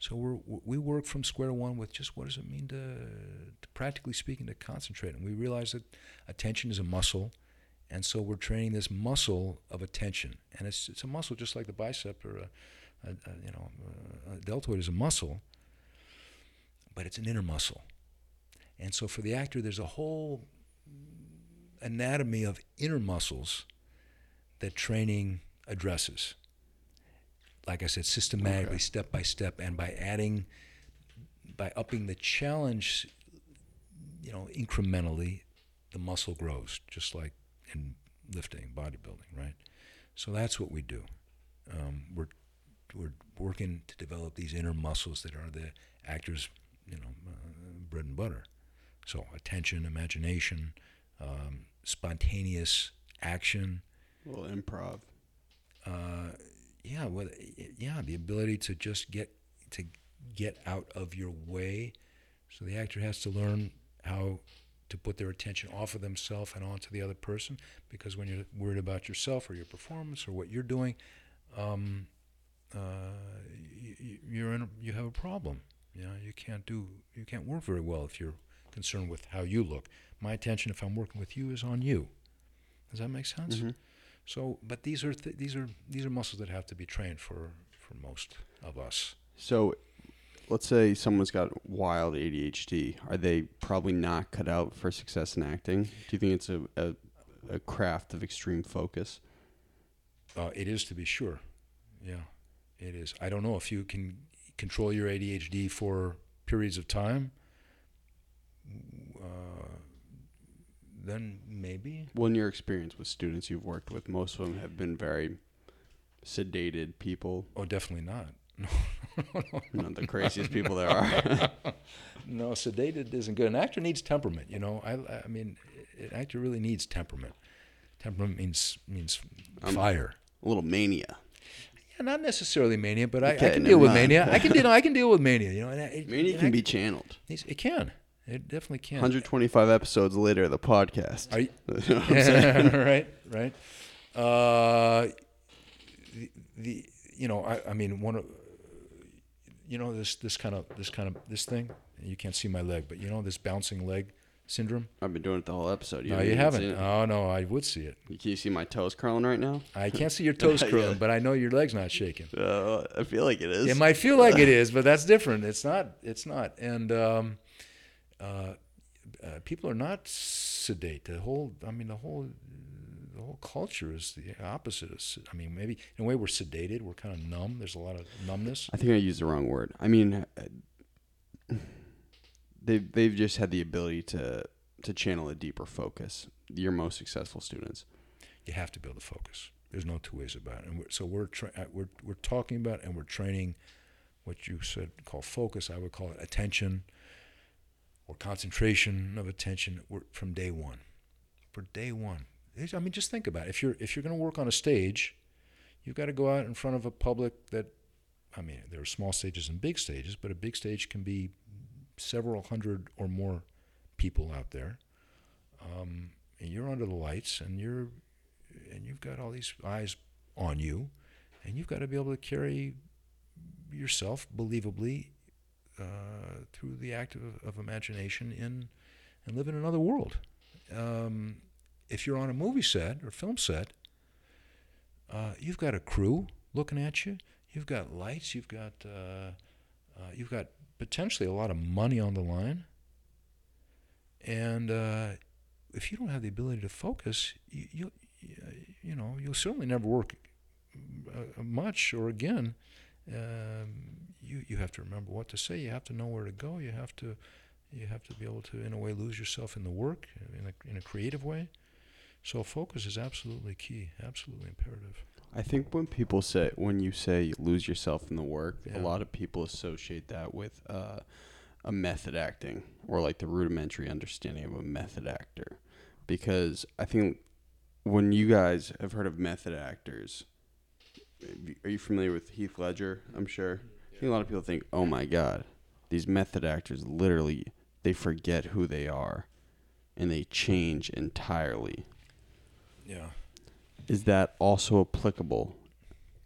Speaker 5: So we're, we work from square one with just what does it mean to, to practically speaking to concentrate, and we realize that attention is a muscle, and so we're training this muscle of attention, and it's it's a muscle just like the bicep or a, a, a you know a deltoid is a muscle, but it's an inner muscle, and so for the actor there's a whole anatomy of inner muscles that training addresses. Like I said, systematically,
Speaker 1: Okay.
Speaker 5: step by step, and by adding, by upping the challenge, you know, incrementally, the muscle grows, just like in lifting, bodybuilding, right? So that's what we do. Um, we're we're working to develop these inner muscles that are the actors, you know, uh, bread and butter. So attention, imagination, um, spontaneous action.
Speaker 1: A little improv.
Speaker 5: Uh, yeah, y- yeah, the ability to just get to get out of your way. So the actor has to learn how to put their attention off of themselves and onto the other person. Because when you're worried about yourself or your performance or what you're doing, um, uh, you, you're in. You have a problem. You know, you can't do. You can't work very well if you're concerned with how you look. My attention, if I'm working with you, is on you. Does that make sense?
Speaker 1: Mhm.
Speaker 5: So, but these are th- these are these are muscles that have to be trained for for most of us.
Speaker 1: So, let's say someone's got wild ADHD. Are they probably not cut out for success in acting? Do you think it's a, a, a craft of extreme focus?
Speaker 5: Uh, it is to be sure. Yeah, it is. I don't know if you can control your ADHD for periods of time. Uh, then maybe.
Speaker 1: Well, in your experience with students you've worked with, most of them have been very sedated people.
Speaker 5: Oh, definitely not. No,
Speaker 1: Not the craziest people there are.
Speaker 5: no, sedated isn't good. An actor needs temperament. You know, I, I mean, an actor really needs temperament. Temperament means means
Speaker 1: Um,
Speaker 5: fire.
Speaker 1: a little mania.
Speaker 5: Yeah, not necessarily mania, but I, I can deal with
Speaker 1: mind.
Speaker 5: mania. I can deal. I can deal with mania. You know, and I,
Speaker 1: Mania
Speaker 5: and
Speaker 1: can
Speaker 5: I-
Speaker 1: be channeled.
Speaker 5: It can. It definitely can.
Speaker 1: 125 episodes later, the podcast.
Speaker 5: Are you,
Speaker 1: You know what I'm saying?
Speaker 5: right, right. Uh, the, the you know, I, I mean, one of you know this this kind of this kind of this thing. You can't see my leg, but you know this bouncing leg syndrome?
Speaker 1: I've been doing it the whole episode.
Speaker 5: no, you haven't. Oh no, I would see it.
Speaker 1: Can you see my toes curling right now?
Speaker 5: I can't see your toes
Speaker 1: Yeah.
Speaker 5: curling, but I know your legs not shaking.
Speaker 1: Uh, I feel like it is.
Speaker 5: It might feel like it is, but that's different. It's not. It's not. And um, uh, uh, people are not sedate. The whole. I mean, the whole. The whole culture is the opposite. Of, I mean, maybe in a way we're sedated. We're kind of numb. There's a lot of numbness.
Speaker 1: I think I used the wrong word. I mean, uh, they've they've just had the ability to to channel a deeper focus. Your most successful students.
Speaker 5: You have to build a focus. There's no two ways about it. And we're, so we're tra- uh, we're we're talking about and we're training what you said call focus. I would call it attention or concentration of attention from day one. For day one, I mean, just think about it. If you're if you're going to work on a stage, you've got to go out in front of a public that, I mean, there are small stages and big stages, but a big stage can be several hundred or more people out there. Um, and you're under the lights, and you're and you've got all these eyes on you, and you've got to be able to carry yourself believably uh, through the act of, of imagination in and live in another world. Um, if you're on a movie set or film set, uh, you've got a crew looking at you. You've got lights. You've got uh, uh, you've got potentially a lot of money on the line. And uh, if you don't have the ability to focus, you, you you know you'll certainly never work uh, much or again. Um, you you have to remember what to say. You have to know where to go. You have to you have to be able to in a way lose yourself in the work in a in a creative way. So focus is absolutely key, absolutely imperative.
Speaker 1: I think when people say when you say you lose yourself in the work,
Speaker 5: Yeah.
Speaker 1: a lot of people associate that with uh, a method acting or like the rudimentary understanding of a method actor, because I think when you guys have heard of method actors, are you familiar with Heath Ledger? I'm sure. I think a lot of people think, oh my god, these method actors literally they forget who they are, and they change entirely.
Speaker 5: Yeah.
Speaker 1: Is that also applicable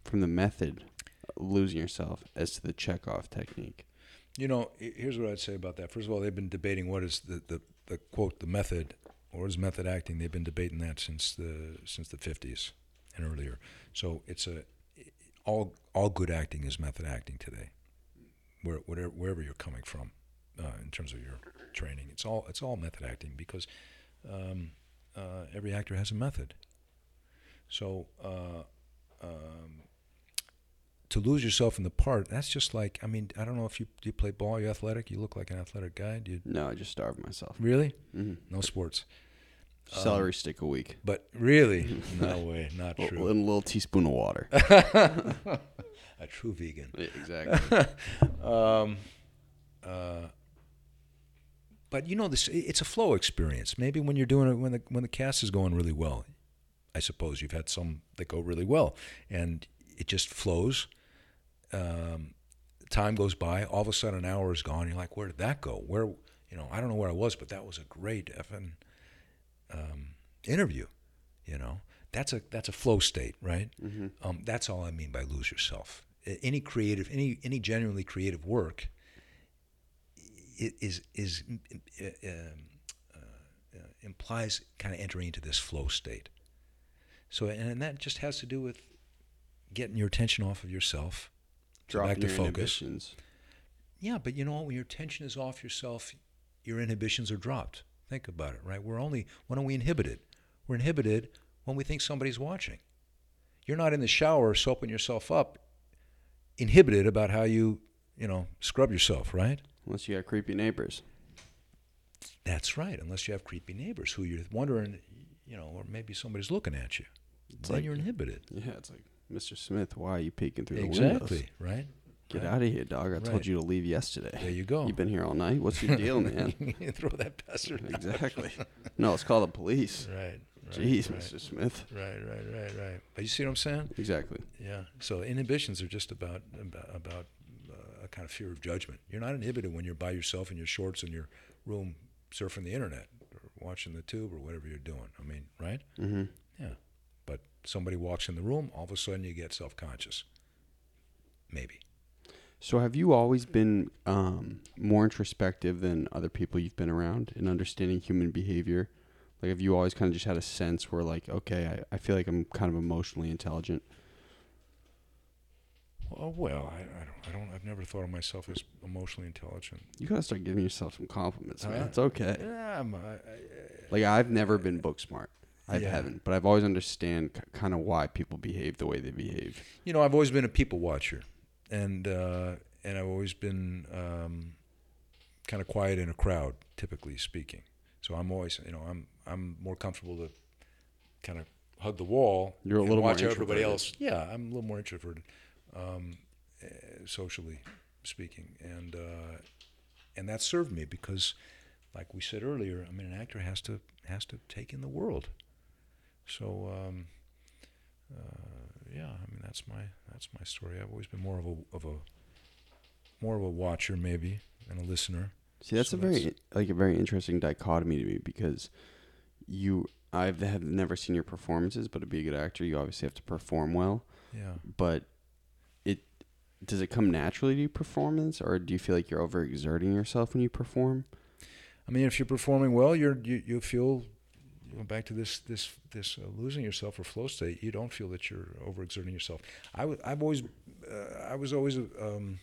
Speaker 1: from the method, losing yourself, as to the Chekhov technique?
Speaker 5: You know, here's what I'd say about that. First of all, they've been debating what is the, the, the quote the method or is method acting. They've been debating that since the since the 50s and earlier. So it's a all all good acting is method acting today. Where whatever wherever you're coming from uh, in terms of your training, it's all it's all method acting because um, uh, every actor has a method. So. Uh, um, to lose yourself in the part, that's just like I mean, I don't know if you do you play ball, you athletic, you look like an athletic guy. Do you
Speaker 1: No, I just starved myself.
Speaker 5: really?
Speaker 1: hmm
Speaker 5: No sports.
Speaker 1: Celery stick a week,
Speaker 5: But really? no way, not true.
Speaker 1: and a little teaspoon of water.
Speaker 5: a true vegan.
Speaker 1: Yeah, exactly.
Speaker 5: um, uh, but you know, this it's a flow experience. Maybe when you're doing it when the when the cast is going really well, I suppose you've had some that go really well, and it just flows. Um, time goes by. All of a sudden, an hour is gone. You're like, where did that go? Where you know, I don't know where I was, but that was a great effing um, interview. You know, that's a that's a flow state, right?
Speaker 1: hmm
Speaker 5: Um, that's all I mean by lose yourself. Any creative, any any genuinely creative work is is uh, um, uh, uh, implies kind of entering into this flow state. So, and, and that just has to do with getting your attention off of yourself,
Speaker 1: Dropping
Speaker 5: back to
Speaker 1: your
Speaker 5: focus.
Speaker 1: inhibitions.
Speaker 5: Yeah, but you know what? When your attention is off yourself, your inhibitions are dropped. Think about it, right? We're only when are we inhibited? We're inhibited when we think somebody's watching. You're not in the shower soaping yourself up, inhibited about how you, you know, scrub yourself, right?
Speaker 1: Unless you have creepy neighbors.
Speaker 5: That's right. Unless you have creepy neighbors who you're wondering, you know, or maybe somebody's looking at you.
Speaker 1: It's
Speaker 5: then
Speaker 1: like-
Speaker 5: you're inhibited.
Speaker 1: Yeah, it's like, Mr. Smith, why are you peeking through the
Speaker 5: window?
Speaker 1: Exactly,
Speaker 5: right?
Speaker 1: Get
Speaker 5: Right.
Speaker 1: out of here, dog. I told you to leave yesterday.
Speaker 5: There you go.
Speaker 1: You've been here all night. What's your deal, man?
Speaker 5: Throw that bastard. out.
Speaker 1: exactly. No, let's call the police.
Speaker 5: Right. right
Speaker 1: Jeez,
Speaker 5: right.
Speaker 1: Mr. Smith.
Speaker 5: Right, right, right, right. But you see what I'm saying?
Speaker 1: Exactly.
Speaker 5: Yeah. So inhibitions are just about about, about uh, a kind of fear of judgment. You're not inhibited when you're by yourself in your shorts in your room surfing the internet or watching the tube or whatever you're doing. I mean, right?
Speaker 1: Mm-hmm.
Speaker 5: Yeah. But somebody walks in the room, all of a sudden you get self-conscious. Maybe.
Speaker 1: So have you always been um, more introspective than other people you've been around in understanding human behavior? Like, have you always kind of just had a sense where, like, okay, I, I feel like I'm kind of emotionally intelligent?
Speaker 5: Oh well, I, I don't. I don't. I've never thought of myself as emotionally intelligent.
Speaker 1: You gotta start giving yourself some compliments, man.
Speaker 5: Huh?
Speaker 1: It's okay.
Speaker 5: Yeah, I'm, I, I,
Speaker 1: Like, I've never been book smart. I
Speaker 5: Yeah.
Speaker 1: haven't, but I've always understand k- kind of why people behave the way they behave.
Speaker 5: you know, I've always been a people watcher, and uh, and I've always been um, kind of quiet in a crowd, typically speaking. So I'm always, you know, I'm I'm more comfortable to kind of hug the wall.
Speaker 1: You're a
Speaker 5: and
Speaker 1: little more
Speaker 5: watch everybody else. Yeah, I'm a little more introverted, um, uh, socially speaking, and uh, and that served me because, like we said earlier, I mean, an actor has to has to take in the world. So. Um, Uh, yeah, I mean that's my that's my story. I've always been more of a of a more of a watcher maybe than a listener.
Speaker 1: See, that's
Speaker 5: So
Speaker 1: a very
Speaker 5: that's-
Speaker 1: like a very interesting dichotomy to me because you I've have never seen your performances, but to be a good actor, you obviously have to perform well.
Speaker 5: Yeah.
Speaker 1: But it does it come naturally to you performance, or do you feel like you're overexerting yourself when you perform?
Speaker 5: I mean, if you're performing well, you're you, you feel back to this this this uh, losing yourself or flow state. You don't feel that you're overexerting yourself. I w- I've always uh, I was always um,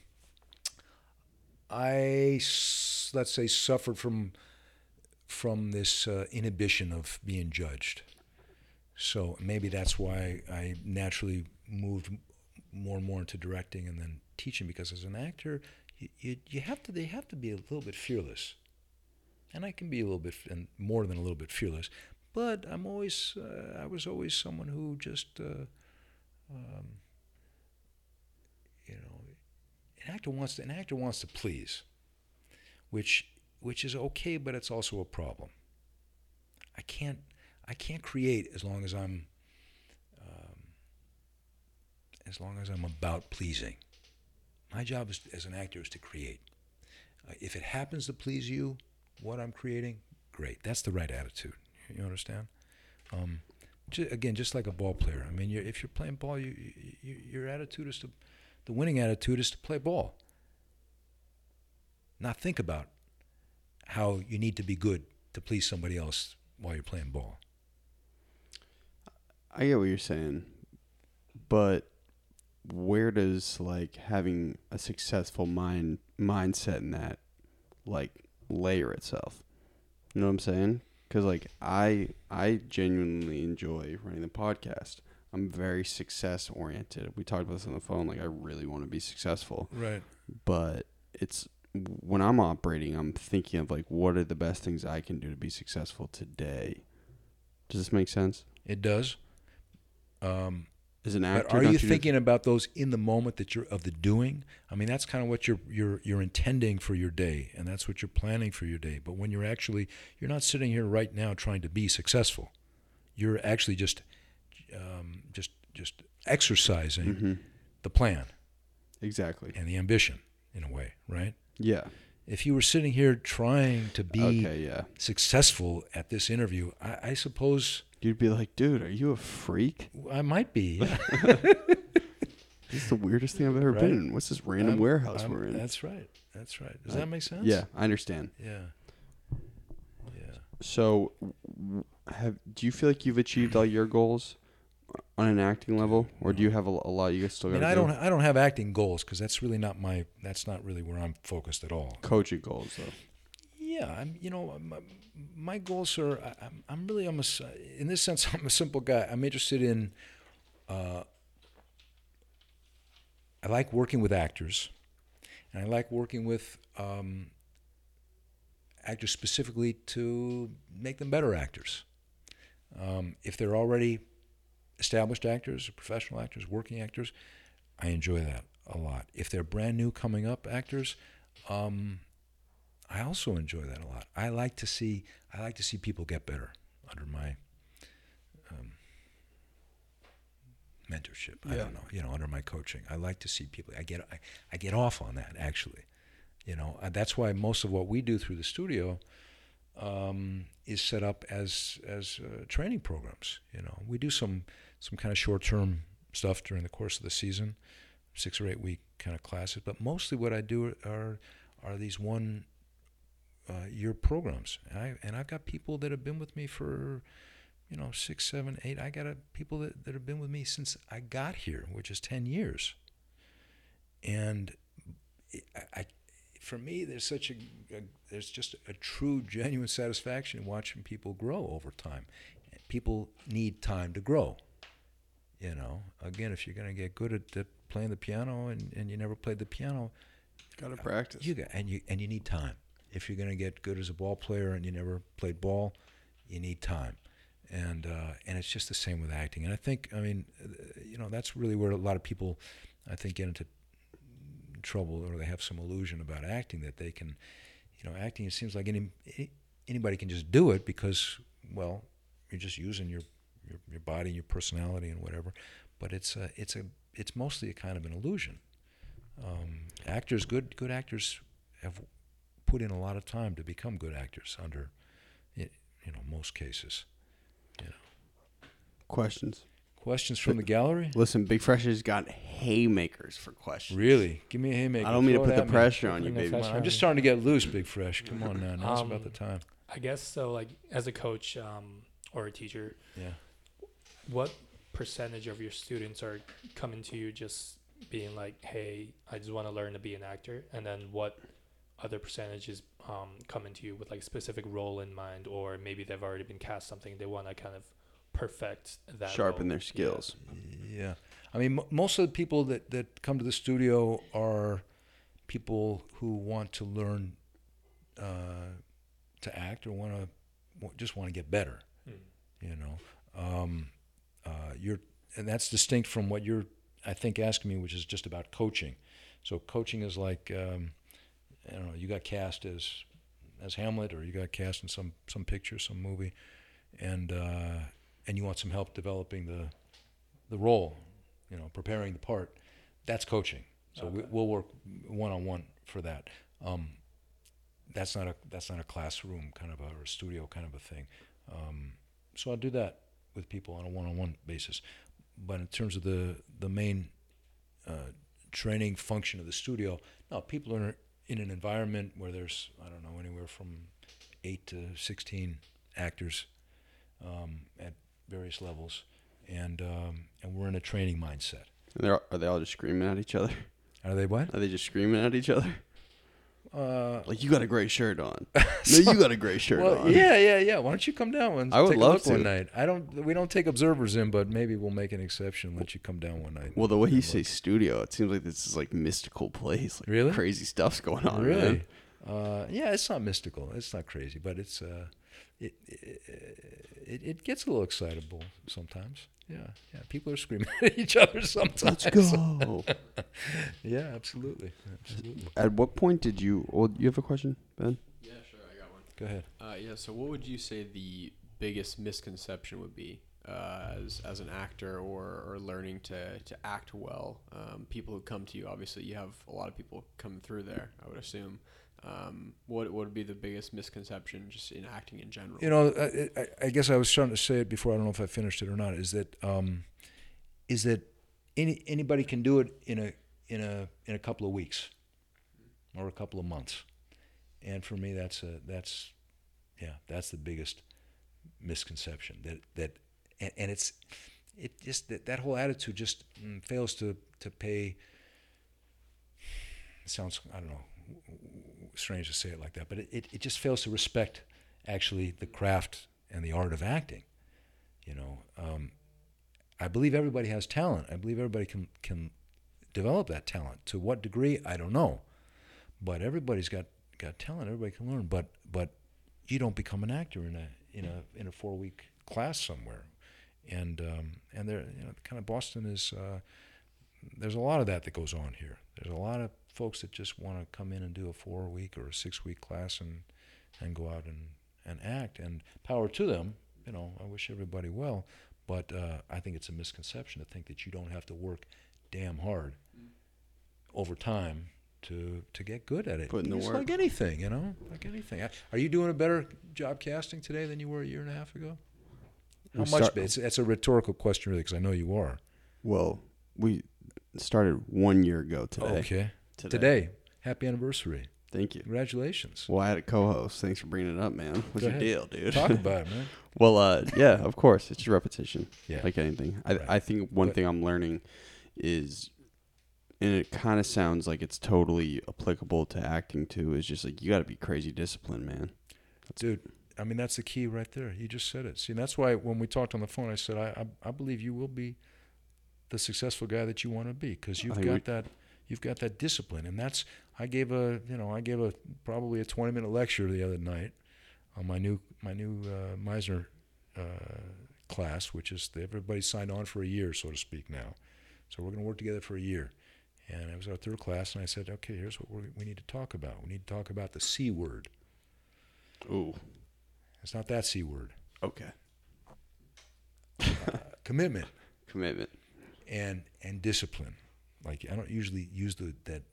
Speaker 5: I s- let's say suffered from from this uh, inhibition of being judged. So maybe that's why I naturally moved more and more into directing and then teaching because as an actor, you, you, you have to they have to be a little bit fearless and I can be a little bit and more than a little bit fearless. But I'm always uh, I was always someone who just uh, um, you know an actor wants to, an actor wants to please, which which is okay, but it's also a problem. I can't I can't create as long as I'm um, as long as I'm about pleasing. My job is, as an actor is to create. Uh, if it happens to please you, what I'm creating, great. That's the right attitude. You understand? Um, ju- again, just like a ball player. I mean, you're, if you're playing ball, you, you, you, your attitude is to, the winning attitude is to play ball. Not think about how you need to be good to please somebody else while you're playing ball.
Speaker 1: I get what you're saying, but where does like having a successful mind mindset in that like layer itself? You know what I'm saying? Because like I I genuinely enjoy running the podcast. I'm very success oriented. We talked about this on the phone. Like I really want to be successful,
Speaker 5: Right.
Speaker 1: but it's when I'm operating, I'm thinking of like what are the best things I can do to be successful today. Does this make sense?
Speaker 5: It does. Um,
Speaker 1: As an actor,
Speaker 5: but are you
Speaker 1: just-
Speaker 5: thinking about those in the moment that you're of the doing? I mean, that's kind of what you're you're you're intending for your day, and that's what you're planning for your day. But when you're actually you're not sitting here right now trying to be successful. You're actually just um, just just exercising
Speaker 1: Mhm.
Speaker 5: the plan
Speaker 1: Exactly.
Speaker 5: and the ambition in a way, right?
Speaker 1: Yeah.
Speaker 5: If you were sitting here trying to be
Speaker 1: Okay, yeah.
Speaker 5: successful at this interview, I, I suppose
Speaker 1: You'd be like, dude, are you a freak?
Speaker 5: I might be. yeah.
Speaker 1: This is the weirdest thing I've ever
Speaker 5: Right.
Speaker 1: been in. What's this random
Speaker 5: I'm-
Speaker 1: warehouse
Speaker 5: I'm-
Speaker 1: we're in?
Speaker 5: That's right. That's right. Does
Speaker 1: I-
Speaker 5: that make sense?
Speaker 1: Yeah, I understand.
Speaker 5: Yeah. Yeah.
Speaker 1: So, have do you feel like you've achieved all your goals on an acting level, or do you have a, a lot you guys still
Speaker 5: I mean, I
Speaker 1: do?
Speaker 5: don't. I don't have acting goals because that's really not my. That's not really where I'm focused at all.
Speaker 1: Coaching goals, though.
Speaker 5: Yeah, I'm. You know, my, my goals are. I'm. I'm really. I'm a. In this sense, I'm a simple guy. I'm interested in. Uh, I like working with actors, and I like working with um, actors specifically to make them better actors. Um, if they're already established actors, professional actors, working actors, I enjoy that a lot. If they're brand new coming up actors, um, I also enjoy that a lot. I like to see I like to see people get better under my um, mentorship. I don't know, you know, under my coaching. I like to see people. I get I, I get off on that actually. You know, uh, that's why most of what we do through the studio um, is set up as as uh, training programs. You know, we do some some kind of short term stuff during the course of the season, six or eight week kind of classes. But mostly what I do are are these one uh, year programs. And I and I've got people that have been with me for you know six, seven, eight. I got a, people that, that have been with me since I got here, which is ten years. And I, I for me, there's such a, a, there's just a true, genuine satisfaction in watching people grow over time. People need time to grow. You know, again, if you're going to get good at, at, playing the piano and, and you never played the piano,
Speaker 1: Got to practice.
Speaker 5: you got and you and you need time. If you're going to get good as a ball player and you never played ball, you need time. And uh, and it's just the same with acting. And I think, I mean, you know, that's really where a lot of people, I think, get into trouble or they have some illusion about acting that they can, you know, acting. It seems like any anybody can just do it because, well, you're just using your your, your body, your personality, and whatever. But it's a, it's a it's mostly a kind of an illusion. Um, actors, good good actors, have put in a lot of time to become good actors under, you know, most cases. You know.
Speaker 1: Questions.
Speaker 5: Questions from the gallery?
Speaker 1: Listen, Big Fresh has got haymakers for questions.
Speaker 5: Really? Give me a haymaker.
Speaker 1: I don't mean to put the
Speaker 5: at me.
Speaker 1: pressure on you, baby.
Speaker 3: Pressure
Speaker 5: I'm just starting to get loose, Big Fresh. Come on now. Now's about the
Speaker 3: Um,
Speaker 5: time.
Speaker 3: I guess so. Like as a coach um, or a teacher,
Speaker 5: Yeah.
Speaker 3: What percentage of your students are coming to you just being like, "Hey, I just want to learn to be an actor," and then what other percentage is um, coming to you with like a specific role in mind, or maybe they've already been cast something they want to kind of perfect that
Speaker 1: Sharpen
Speaker 3: role.
Speaker 1: their
Speaker 3: Yeah.
Speaker 1: skills.
Speaker 5: Yeah, I mean, m- most of the people that, that come to the studio are people who want to learn uh, to act or want to just want to get better.
Speaker 3: Hmm.
Speaker 5: You know, um, uh, you're and that's distinct from what you're, I think, asking me, which is just about coaching. So coaching is like, um, I don't know, you got cast as as Hamlet, or you got cast in some some picture, some movie, and uh, and you want some help developing the the role, you know, preparing the part. That's coaching. So we,
Speaker 3: Okay.
Speaker 5: we'll work one on one for that. Um, that's not a that's not a classroom kind of a or a studio kind of a thing. Um, so I'll do that with people on a one on one basis. But in terms of the the main uh, training function of the studio, no, people are in an environment where there's I don't know anywhere from eight to sixteen actors um, at various levels, and um, and we're in a training mindset.
Speaker 1: They're, are they all just screaming at each other?
Speaker 5: Are they what?
Speaker 1: Are they just screaming at each other?
Speaker 5: Uh,
Speaker 1: Like you got a gray shirt on. no, you got a gray shirt
Speaker 5: well,
Speaker 1: on.
Speaker 5: yeah, yeah, yeah. Why don't you come down and
Speaker 1: I would
Speaker 5: take
Speaker 1: love
Speaker 5: a look one night? I don't. We don't take observers in, but maybe we'll make an exception. Let you come down one night.
Speaker 1: Well, the way you
Speaker 5: and
Speaker 1: say studio, it seems like this is like mystical place. Like
Speaker 5: Really?
Speaker 1: Crazy stuff's going on.
Speaker 5: really,
Speaker 1: man.
Speaker 5: uh, yeah, it's not mystical. It's not crazy, but it's uh, it, it it it gets a little excitable sometimes. Yeah, yeah. People are screaming at each other sometimes.
Speaker 1: Let's go.
Speaker 5: Yeah, absolutely, absolutely.
Speaker 1: At what point did you? Well, you have a question, Ben?
Speaker 4: Yeah, sure, I got one.
Speaker 5: Go ahead.
Speaker 4: Uh, yeah, so what would you say the biggest misconception would be uh, as, as an actor or, or learning to, to act well? Um, people who come to you, obviously, you have a lot of people coming through there, I would assume. Um, what, what would be the biggest misconception just in acting in general?
Speaker 5: You know, I, I, I guess I was trying to say it before. I don't know if I finished it or not. Is that um, is that any anybody can do it in a in a in a couple of weeks or a couple of months, and for me, that's a that's yeah, that's the biggest misconception that that and, and it's it just that, that whole attitude just mm, fails to to pay. Sounds I don't know strange to say it like that, but it, it, it just fails to respect actually the craft and the art of acting. You know, um, I believe everybody has talent. I believe everybody can can develop that talent. To what degree, I don't know, but everybody's got got talent. Everybody can learn, but but you don't become an actor in a in a in a four week class somewhere, and um, and there you know kind of Boston is. Uh, there's a lot of that that goes on here. There's a lot of folks that just want to come in and do a four week or a six week class and and go out and, and act and power to them. You know, I wish everybody well, but uh, I think it's a misconception to think that you don't have to work damn hard over time to to get good at it.
Speaker 1: Put in the work.
Speaker 5: like anything, you know, like anything. Are you doing a better job casting today than you were a year and a half ago? How
Speaker 1: We
Speaker 5: much?
Speaker 1: start-
Speaker 5: it's, it's a rhetorical question, really, because I know you are.
Speaker 1: Well, we started one year ago today.
Speaker 5: Okay. Today. Happy anniversary.
Speaker 1: Thank you.
Speaker 5: Congratulations.
Speaker 1: Well, I had a co-host. Thanks for bringing it up, man. What's your deal, dude?
Speaker 5: Talk about it, man.
Speaker 1: well, uh, yeah, of course, it's your repetition.
Speaker 5: Yeah.
Speaker 1: like anything. I
Speaker 5: Right.
Speaker 1: I think one
Speaker 5: But-
Speaker 1: thing I'm learning is, and it kind of sounds like it's totally applicable to acting too. Is just like you got to be crazy disciplined, man.
Speaker 5: Dude, I mean that's the key right there. You just said it. See, that's why when we talked on the phone, I said I I, I believe you will be the successful guy that you want to be because you've got
Speaker 1: we-
Speaker 5: that you've got that discipline, and that's I gave a you know I gave a probably a 20 minute lecture the other night on my new my new uh, Meisner uh, class, which is everybody signed on for a year, so to speak now. So we're going to work together for a year. And it was our third class, and I said, okay, here's what we're, we need to talk about. We need to talk about the C word.
Speaker 1: Ooh,
Speaker 5: It's not that C word.
Speaker 1: okay.
Speaker 5: Commitment
Speaker 1: Commitment.
Speaker 5: and and discipline. Like I don't usually use the that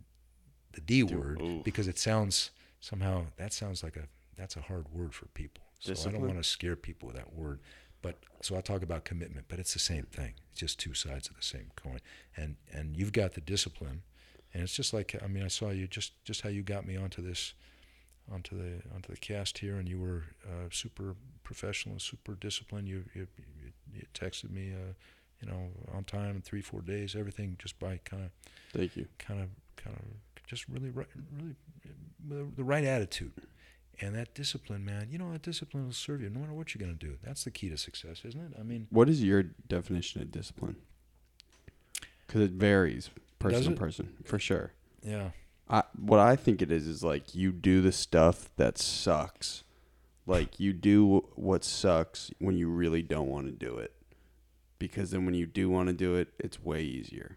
Speaker 5: the D word
Speaker 1: ooh.
Speaker 5: because it sounds somehow that sounds like a that's a hard word for people. So I don't want to scare people with that word. But so I talk about commitment, but it's the same thing. It's just two sides of the same coin. And and you've got the discipline, and it's just like I mean I saw you just just how you got me onto this onto the onto the cast here, and you were uh, super professional and super disciplined. You you, you, you texted me, uh, you know, on time in three four days. Everything just by kind of
Speaker 1: Thank you.
Speaker 5: kind of kind of just really right, really the right attitude. And that discipline, man, you know, that discipline will serve you no matter what you're going to do. That's the key to success, isn't it? I mean,
Speaker 1: What is your definition of discipline? Because it varies person to person, for sure.
Speaker 5: yeah,
Speaker 1: I what I think it is is like you do the stuff that sucks. Like you do what sucks when you really don't want to do it. Because then when you do want to do it, it's way easier.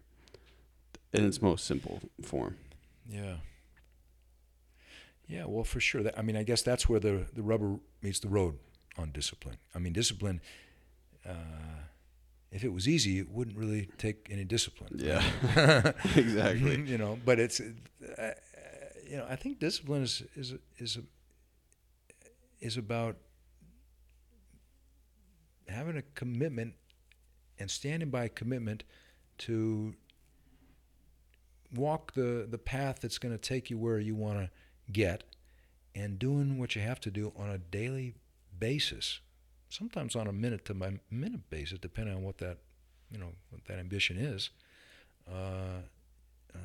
Speaker 1: In its most simple form.
Speaker 5: yeah. Yeah, well, for sure. That, I mean, I guess that's where the, the rubber meets the road on discipline. I mean, discipline, uh, if it was easy, it wouldn't really take any discipline.
Speaker 1: Yeah. exactly.
Speaker 5: you know, but it's, uh, you know, I think discipline is is is a, is about having a commitment and standing by commitment to walk the the path that's going to take you where you want to get, and doing what you have to do on a daily basis, sometimes on a minute to by minute basis, depending on what that you know what that ambition is. Uh, uh,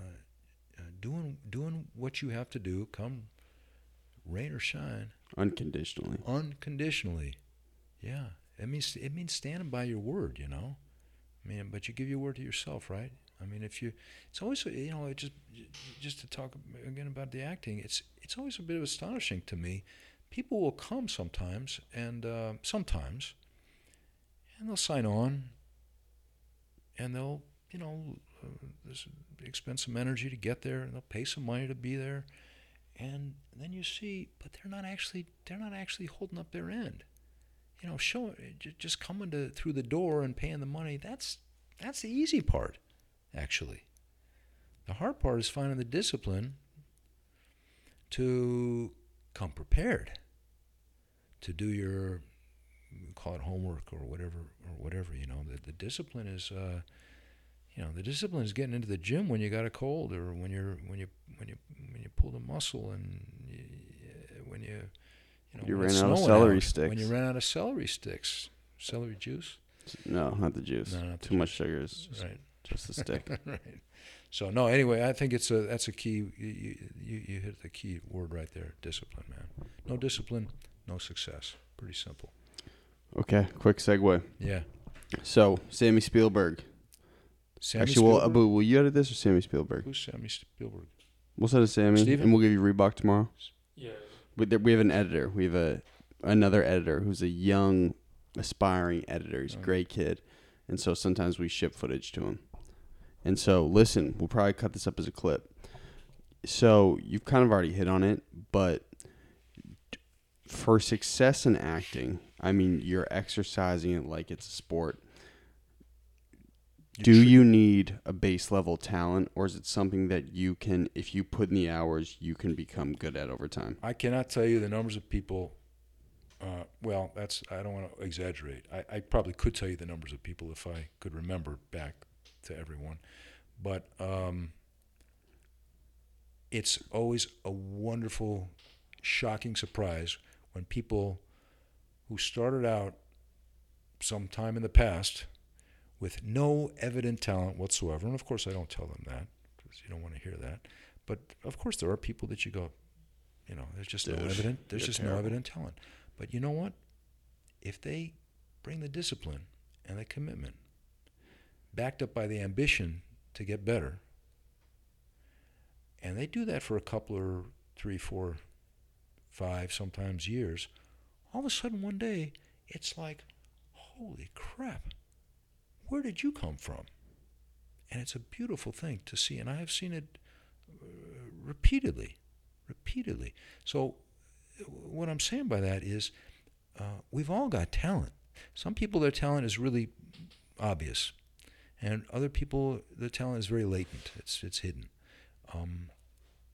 Speaker 5: uh, doing doing what you have to do, come rain or shine,
Speaker 1: Unconditionally.
Speaker 5: unconditionally. Yeah, it means it means standing by your word. You know, I mean, but you give your word to yourself, right? I mean, if you, it's always you know, it just just to talk again about the acting, it's it's always a bit of astonishing to me. People will come sometimes, and uh, sometimes, and they'll sign on, and they'll you know uh, expend some energy to get there, and they'll pay some money to be there, and then you see, but they're not actually they're not actually holding up their end. You know, show just coming to through the door and paying the money. That's that's the easy part, actually. The hard part is finding the discipline to come prepared to do your call it homework or whatever or whatever. You know, the the discipline is. Uh, you know, the discipline is getting into the gym when you got a cold, or when you're when you when you when you pull the muscle, and you, when you you know
Speaker 1: You
Speaker 5: when
Speaker 1: ran out of celery
Speaker 5: When
Speaker 1: sticks.
Speaker 5: When you ran out of celery sticks, celery juice,
Speaker 1: No, not the juice.
Speaker 5: No, not the
Speaker 1: Too much sugar. It's just,
Speaker 5: right?
Speaker 1: just the stick.
Speaker 5: right. So no, anyway, I think it's a that's a key. You, you you you hit the key word right there. Discipline, man. No discipline, no success. Pretty simple.
Speaker 1: Okay, quick segue.
Speaker 5: Yeah.
Speaker 1: So, Sammy Spielberg.
Speaker 5: Sammy
Speaker 1: Actually, well, Abu, will you edit this or Sammy Spielberg?
Speaker 5: Who's Sammy Spielberg?
Speaker 1: We'll send it to Sammy,
Speaker 5: Steven?
Speaker 1: and we'll give you Reebok tomorrow.
Speaker 3: Yeah.
Speaker 1: We, we have an editor. We have a another editor who's a young, aspiring editor. He's a great kid, and so sometimes we ship footage to him. And so, listen, we'll probably cut this up as a clip. So you've kind of already hit on it, but for success in acting, I mean, you're exercising it like it's a sport. Do you need a base level talent, or is it something that you can, if you put in the hours, you can become good at over time?
Speaker 5: I cannot tell you the numbers of people. Uh, well, that's I don't want to exaggerate. I, I probably could tell you the numbers of people if I could remember back to everyone, but um, it's always a wonderful, shocking surprise when people who started out some time in the past with no evident talent whatsoever, and of course I don't tell them that because you don't want to hear that. But of course there are people that you go, you know, there's just no evident, there's just
Speaker 1: terrible.
Speaker 5: no evident talent. But you know what? If they bring the discipline and the commitment, backed up by the ambition to get better, and they do that for a couple or three, four, five, sometimes years, all of a sudden one day it's like, holy crap, where did you come from? And it's a beautiful thing to see, and I have seen it uh, repeatedly, repeatedly. So, what I'm saying by that is, uh, we've all got talent. Some people, their talent is really obvious, and other people, the talent is very latent. It's it's hidden. Um,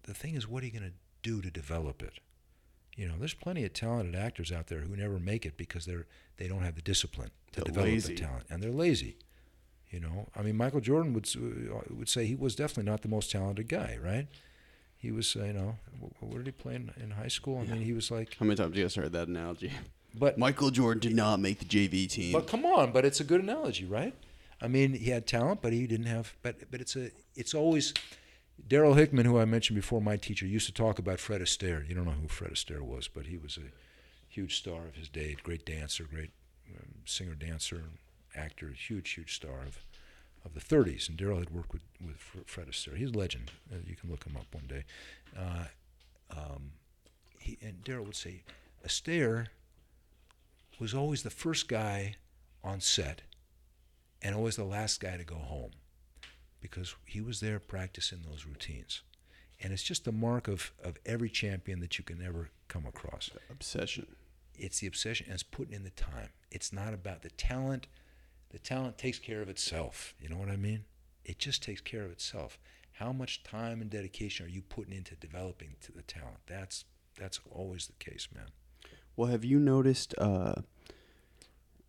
Speaker 5: the thing is, what are you going to do to develop it? You know, there's plenty of talented actors out there who never make it because they're they don't have the discipline to
Speaker 1: They're
Speaker 5: develop
Speaker 1: lazy.
Speaker 5: the talent, and they're lazy. You know, I mean, Michael Jordan would uh, would say he was definitely not the most talented guy, right? He was, uh, you know, wh- what did he play in, in high school? I mean, he was like,
Speaker 1: How many times you guys heard that analogy?
Speaker 5: but
Speaker 1: Michael Jordan did not make the JV team.
Speaker 5: But come on, but it's a good analogy, right? I mean, he had talent, but he didn't have. But but it's a it's always. Darryl Hickman, who I mentioned before, my teacher, used to talk about Fred Astaire. You don't know who Fred Astaire was, but he was a huge star of his day, great dancer, great um, singer, dancer, actor, huge, huge star of of the 30s. And Darryl had worked with with Fred Astaire. He's a legend. Uh, you can look him up one day. Uh, um, he, and Darryl would say, Astaire was always the first guy on set and always the last guy to go home because he was there practicing those routines. And it's just the mark of, of every champion that you can ever come across.
Speaker 1: Obsession.
Speaker 5: It's the obsession and it's putting in the time. It's not about the talent. The talent takes care of itself. You know what I mean? It just takes care of itself. How much time and dedication are you putting into developing to the talent? That's that's always the case, man.
Speaker 1: Well, have you noticed uh,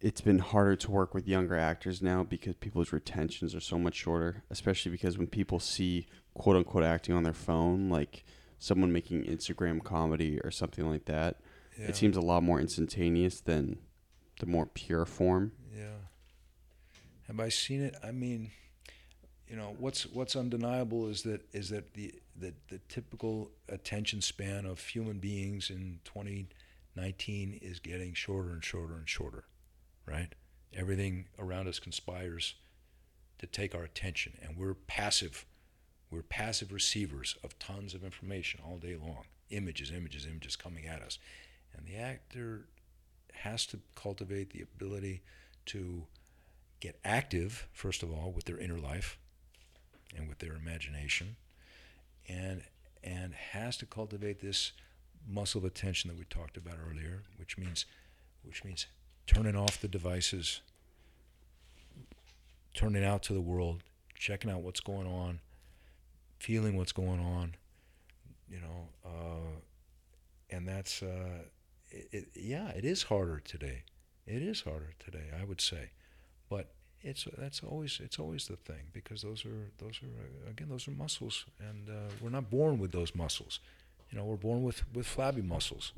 Speaker 1: it's been harder to work with younger actors now because people's retentions are so much shorter, especially because when people see quote unquote acting on their phone, like someone making Instagram comedy or something like that,
Speaker 5: Yeah.
Speaker 1: it seems a lot more instantaneous than the more pure form.
Speaker 5: Yeah. Have I seen it? I mean, you know, what's what's undeniable is that is that the the, the typical attention span of human beings in 2019 is getting shorter and shorter and shorter, right? Everything around us conspires to take our attention, and we're passive. We're passive receivers of tons of information all day long. Images, images, images coming at us. And the actor has to cultivate the ability to get active, first of all, with their inner life and with their imagination, and and has to cultivate this muscle of attention that we talked about earlier, which means which means turning off the devices, turning out to the world, checking out what's going on, feeling what's going on, you know, uh, and that's uh, it, it, yeah, it is harder today. It is harder today, I would say, but it's that's always it's always the thing because those are those are uh, again those are muscles, and uh, we're not born with those muscles. You know, we're born with with flabby muscles.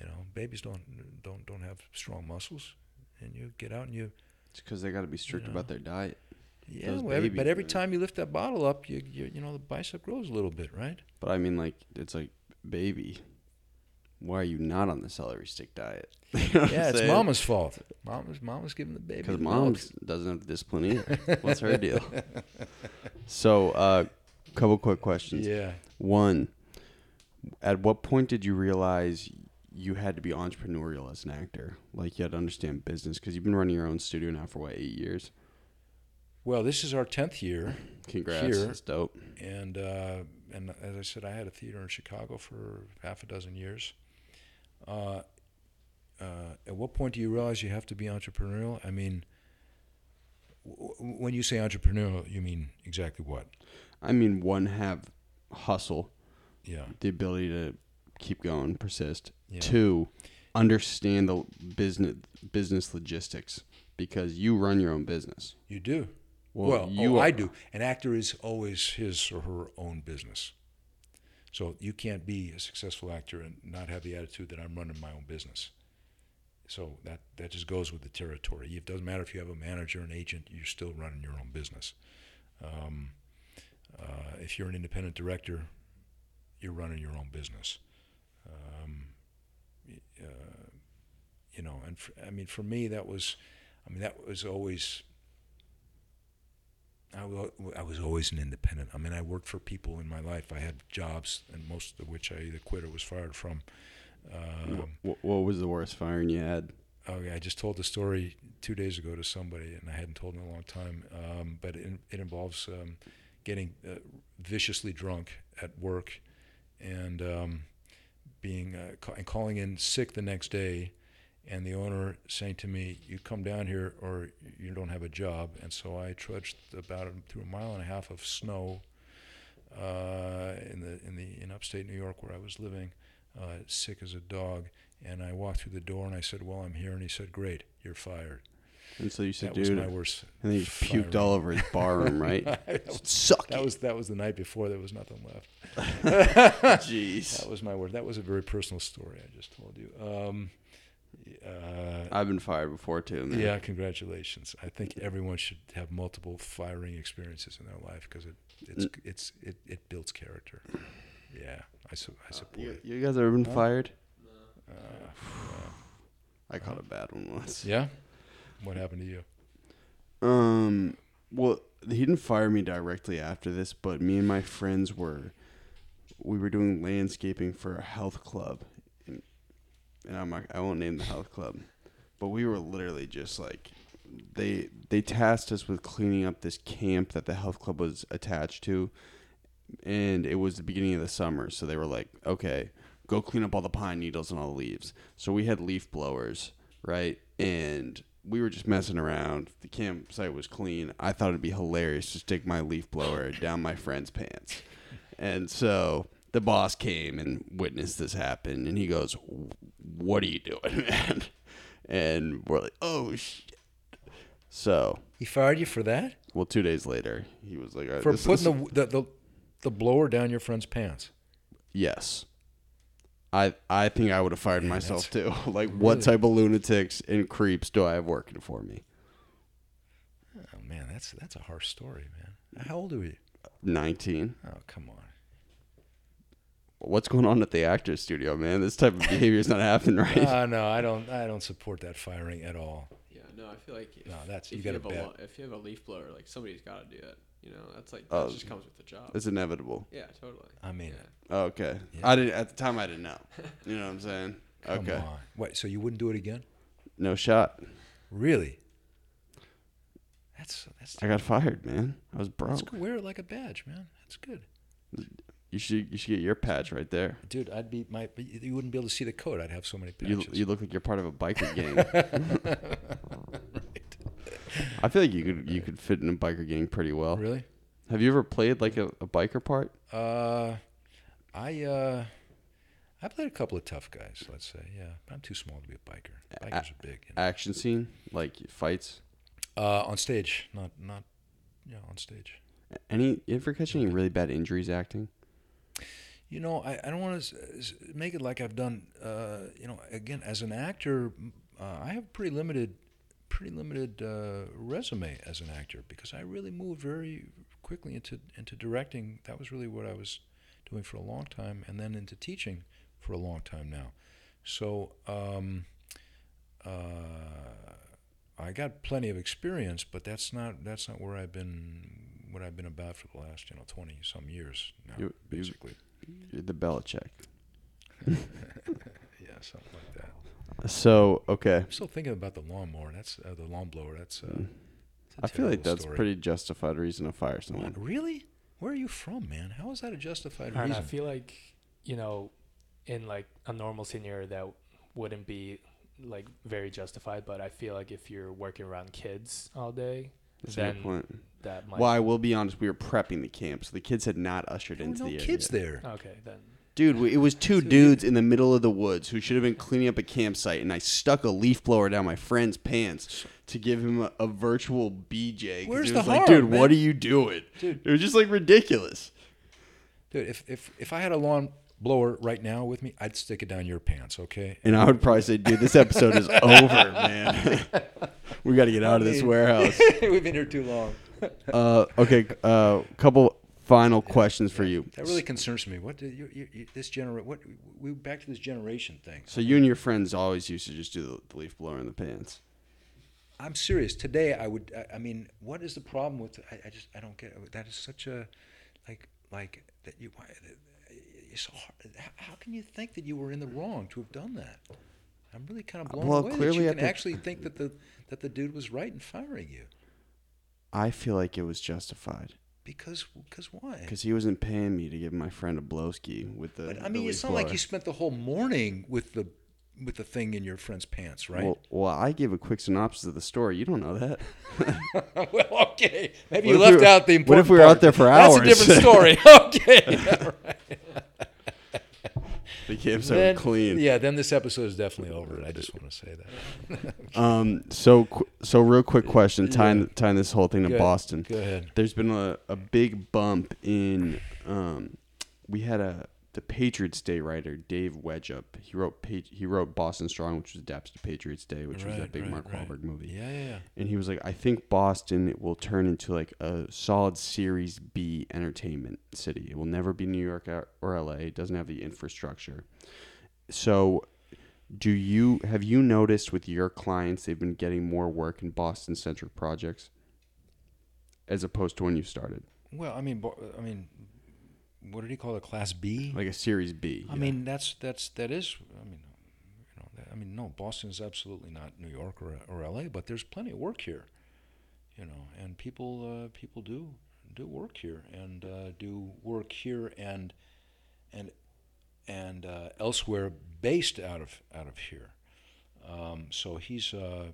Speaker 5: You know, babies don't don't don't have strong muscles, and you get out and you
Speaker 1: It's because they got to be strict
Speaker 5: know.
Speaker 1: about their diet.
Speaker 5: yeah. Well, every, but every time you lift that bottle up, you you you know the bicep grows a little bit, right?
Speaker 1: But I mean, like, it's like, baby, why are you not on the celery stick diet? You know
Speaker 5: Yeah, it's
Speaker 1: saying?
Speaker 5: mama's fault. Mama's mama's giving the baby
Speaker 1: Because
Speaker 5: milk.
Speaker 1: doesn't have the discipline either. What's her deal? So, uh, couple quick questions.
Speaker 5: Yeah.
Speaker 1: One, at what point did you realize you had to be entrepreneurial as an actor? Like you had to understand business because you've been running your own studio now for what eight years.
Speaker 5: Well, this is our tenth year,
Speaker 1: Congrats,
Speaker 5: Here.
Speaker 1: that's dope.
Speaker 5: and uh, and as I said, I had a theater in Chicago for half a dozen years. Uh, uh, at what point do you realize you have to be entrepreneurial? I mean, w- when you say entrepreneurial, you mean exactly what?
Speaker 1: I mean, one have hustle,
Speaker 5: Yeah.
Speaker 1: the ability to keep going, persist.
Speaker 5: Yeah.
Speaker 1: Two, understand the business business logistics because you run your own business.
Speaker 5: You do. Well,
Speaker 1: you
Speaker 5: oh, I do. An actor is always his or her own business. So you can't be a successful actor and not have the attitude that I'm running my own business. So that that just goes with the territory. It doesn't matter if you have a manager, an agent, you're still running your own business. Um, uh, if you're an independent director, you're running your own business. Um, uh, you know, and for, I mean, for me, that was, I mean, that was always. I wa- I was always an independent. I mean, I worked for people in my life. I had jobs, and most of which I either quit or was fired from. Um,
Speaker 1: Wh- what was the worst firing you had?
Speaker 5: Oh yeah, I just told the story two days ago to somebody, and I hadn't told in a long time. Um, but it, it involves um, getting uh, viciously drunk at work, and um, being uh, and calling in sick the next day, and the owner saying to me, "You come down here, or you don't have a job." And so I trudged about through a mile and a half of snow uh, in the in the in upstate New York where I was living, uh, sick as a dog. And I walked through the door and I said, "Well, I'm here." And he said, "Great, you're fired."
Speaker 1: And so you said,
Speaker 5: that was
Speaker 1: dude,
Speaker 5: my worst.
Speaker 1: and then he puked all over his bar room, right?
Speaker 5: that, was,
Speaker 1: Suck
Speaker 5: that
Speaker 1: it.
Speaker 5: was that was the night before. There was nothing left.
Speaker 1: Jeez.
Speaker 5: That was my word. That was a very personal story I just told you. Um, uh,
Speaker 1: I've been fired before too, man.
Speaker 5: yeah, congratulations. I think everyone should have multiple firing experiences in their life because it it's
Speaker 1: Mm.
Speaker 5: it's it, it builds character. Yeah, I, su- I support
Speaker 1: You, you guys ever been
Speaker 5: Huh?
Speaker 1: fired?
Speaker 5: Uh,
Speaker 1: I caught a bad one once.
Speaker 5: yeah. What happened to you?
Speaker 1: Um, well, he didn't fire me directly after this, but me and my friends were, we were doing landscaping for a health club, and, and I'm not, I won't name the health club, but we were literally just like, they they tasked us with cleaning up this camp that the health club was attached to, and it was the beginning of the summer, so they were like, okay, go clean up all the pine needles and all the leaves. So we had leaf blowers, right? And we were just messing around. The campsite was clean. I thought it'd be hilarious to stick my leaf blower down my friend's pants. And so the boss came and witnessed this happen, and he goes, "What are you doing, man?" And we're like, "Oh shit." So,
Speaker 5: He fired you for that?
Speaker 1: well, two days later, he was like, "All right,
Speaker 5: For putting
Speaker 1: is-
Speaker 5: the the the blower down your friend's pants?
Speaker 1: Yes. I I think I would have fired
Speaker 5: Man,
Speaker 1: myself too. like what
Speaker 5: Really?
Speaker 1: type of lunatics and creeps do I have working for me?
Speaker 5: Oh man, that's that's a harsh story, man. How old are you?
Speaker 1: 19.
Speaker 5: Oh come on.
Speaker 1: What's going on at the actors studio, man? This type of behavior is not happening right.
Speaker 5: Uh, no, I don't. I don't support that firing at all.
Speaker 4: Yeah, no, I feel like if,
Speaker 5: No, that's-
Speaker 4: if
Speaker 5: you gotta
Speaker 4: have a
Speaker 5: bet.
Speaker 4: lo- if you have a leaf blower, like somebody's got to do it. You know, that's like
Speaker 1: Oh,
Speaker 4: that just comes with the job.
Speaker 1: it's inevitable.
Speaker 4: Yeah, totally.
Speaker 5: I mean,
Speaker 4: Yeah.
Speaker 1: Oh, okay.
Speaker 5: Yeah.
Speaker 1: I didn't at the time I didn't know. You know what I'm saying?
Speaker 5: come
Speaker 1: okay.
Speaker 5: on. Wait, so you wouldn't do it again?
Speaker 1: No shot.
Speaker 5: Really? That's that's.
Speaker 1: I got fired, man. I was
Speaker 5: that's
Speaker 1: broke.
Speaker 5: good. Wear it like a badge, man. That's good,
Speaker 1: You should you should get your patch right there.
Speaker 5: dude. I'd be my. You wouldn't be able to see the code. I'd have so many
Speaker 1: You
Speaker 5: patches.
Speaker 1: you look like you're part of a biker gang. I feel like you could you could fit in a biker gang pretty well.
Speaker 5: really?
Speaker 1: Have you ever played like a, a biker part?
Speaker 5: Uh, I uh, I played a couple of tough guys. Let's say, yeah. But I'm too small to be a biker. Bikers are big. You know?
Speaker 1: Action scene, like fights.
Speaker 5: Uh, on stage, not not, yeah, on stage.
Speaker 1: Any you ever catch any really bad injuries acting?
Speaker 5: You know, I, I don't want to make it like I've done. Uh, you know, again, as an actor, uh, I have pretty limited, pretty limited uh, resume as an actor because I really moved very quickly into into directing. That was really what I was doing for a long time, and then into teaching for a long time now. So um, uh, I got plenty of experience, but that's not that's not where I've been. What I've been about for the last you know twenty some years now,
Speaker 1: You- you-
Speaker 5: basically.
Speaker 1: You're the Belichick.
Speaker 5: Yeah, something like that.
Speaker 1: So okay,
Speaker 5: I'm still thinking about the lawnmower. That's uh, the lawn blower. That's. Uh,
Speaker 1: Mm.
Speaker 5: that's a
Speaker 1: I feel like that's
Speaker 5: story.
Speaker 1: pretty justified reason to fire
Speaker 5: What,
Speaker 1: someone.
Speaker 5: really? Where are you from, man? How is that a justified
Speaker 3: And I
Speaker 5: reason?
Speaker 3: feel like, you know, in like a normal scenario that wouldn't be like very justified, but I feel like if you're working around kids all day,
Speaker 1: That's a good point.
Speaker 3: that might.
Speaker 1: Well, I will be honest. We were prepping the camp, so the kids had not ushered
Speaker 5: There were
Speaker 1: into
Speaker 5: no
Speaker 1: the
Speaker 5: kids
Speaker 1: area.
Speaker 5: there.
Speaker 3: Okay, then.
Speaker 1: Dude, we- it was two dudes in the middle of the woods who should have been cleaning up a campsite, and I stuck a leaf blower down my friend's pants to give him a, a virtual BJ.
Speaker 5: Where's
Speaker 1: he
Speaker 5: the
Speaker 1: was like,
Speaker 5: harm,
Speaker 1: dude,
Speaker 5: man?"
Speaker 1: what are you doing?
Speaker 5: Dude.
Speaker 1: It was just like ridiculous.
Speaker 5: Dude, if, if if I had a lawn blower right now with me, I'd stick it down your pants, okay?
Speaker 1: And I would probably say, dude, this episode is over, man. we got to get out of this warehouse.
Speaker 5: We've been here too long.
Speaker 1: Uh, okay, uh, couple final questions for you.
Speaker 5: That really concerns me. What did you, you, you, this genera- What we back to this generation thing.
Speaker 1: So you and your friends always used to just do the, the leaf blower in the pants.
Speaker 5: I'm serious. Today, I would. I, I mean, what is the problem with? I, I just. I don't get. It. That is such a, like, like that you why it's so hard. How, how can you think that you were in the wrong to have done that? I'm really kind of blown
Speaker 1: Well,
Speaker 5: away
Speaker 1: clearly
Speaker 5: that you can
Speaker 1: the-
Speaker 5: actually think that the that the dude was right in firing you.
Speaker 1: I feel like it was justified
Speaker 5: Because because why?
Speaker 1: because he wasn't paying me to give my friend a blowski with the.
Speaker 5: But I mean, it's not like you spent the whole morning with the with the thing in your friend's pants, right?
Speaker 1: Well, well, I gave a quick synopsis of the story. You don't know that.
Speaker 5: well, okay. Maybe
Speaker 1: What
Speaker 5: you
Speaker 1: if we
Speaker 5: left
Speaker 1: were-
Speaker 5: out the important.
Speaker 1: what if we were out there for hours?
Speaker 5: That's a different story. okay.
Speaker 1: The kids are clean.
Speaker 5: Yeah, then this episode is definitely over. I just want to say that.
Speaker 1: Um. So so real quick question tying tying this whole thing to
Speaker 5: Go-
Speaker 1: Boston.
Speaker 5: Go ahead.
Speaker 1: There's been a, a big bump in um. We had a the Patriots Day writer Dave Wedgerup. He wrote he wrote Boston Strong, which was adapted to Patriots Day, which was that big Mark Wahlberg movie.
Speaker 5: Yeah, yeah, yeah.
Speaker 1: And he was like, I think Boston will turn into like a solid Series B entertainment city. It will never be New York or- or LA. It doesn't have the infrastructure. So, do you have you noticed with your clients they've been getting more work in Boston centric projects as opposed to when you started,
Speaker 5: Well, I mean, I mean, what did he call it? Class B.
Speaker 1: like a Series B?
Speaker 5: I
Speaker 1: yeah.
Speaker 5: mean, that's that's that is. I mean, you know, that, I mean, no, Boston is absolutely not New York or or L.A., but there's plenty of work here. You know, and people uh, people do do work here and uh, do work here and and and uh, elsewhere based out of out of here. Um, so he's uh,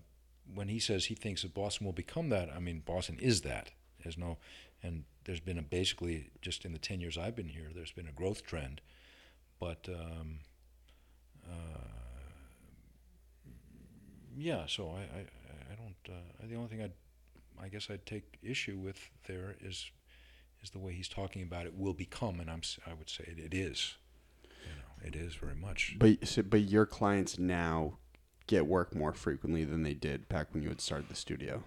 Speaker 5: when he says he thinks that Boston will become that. I mean, Boston is that. There's no, and there's been a basically just in the ten years I've been here, there's been a growth trend, but um, uh, yeah. So I I, I don't. Uh, the only thing I I guess I'd take issue with there is is the way he's talking about it will become, and I'm I would say it, it is. You know, it is very much.
Speaker 1: but so, but your clients now get work more frequently than they did back when you had started the studio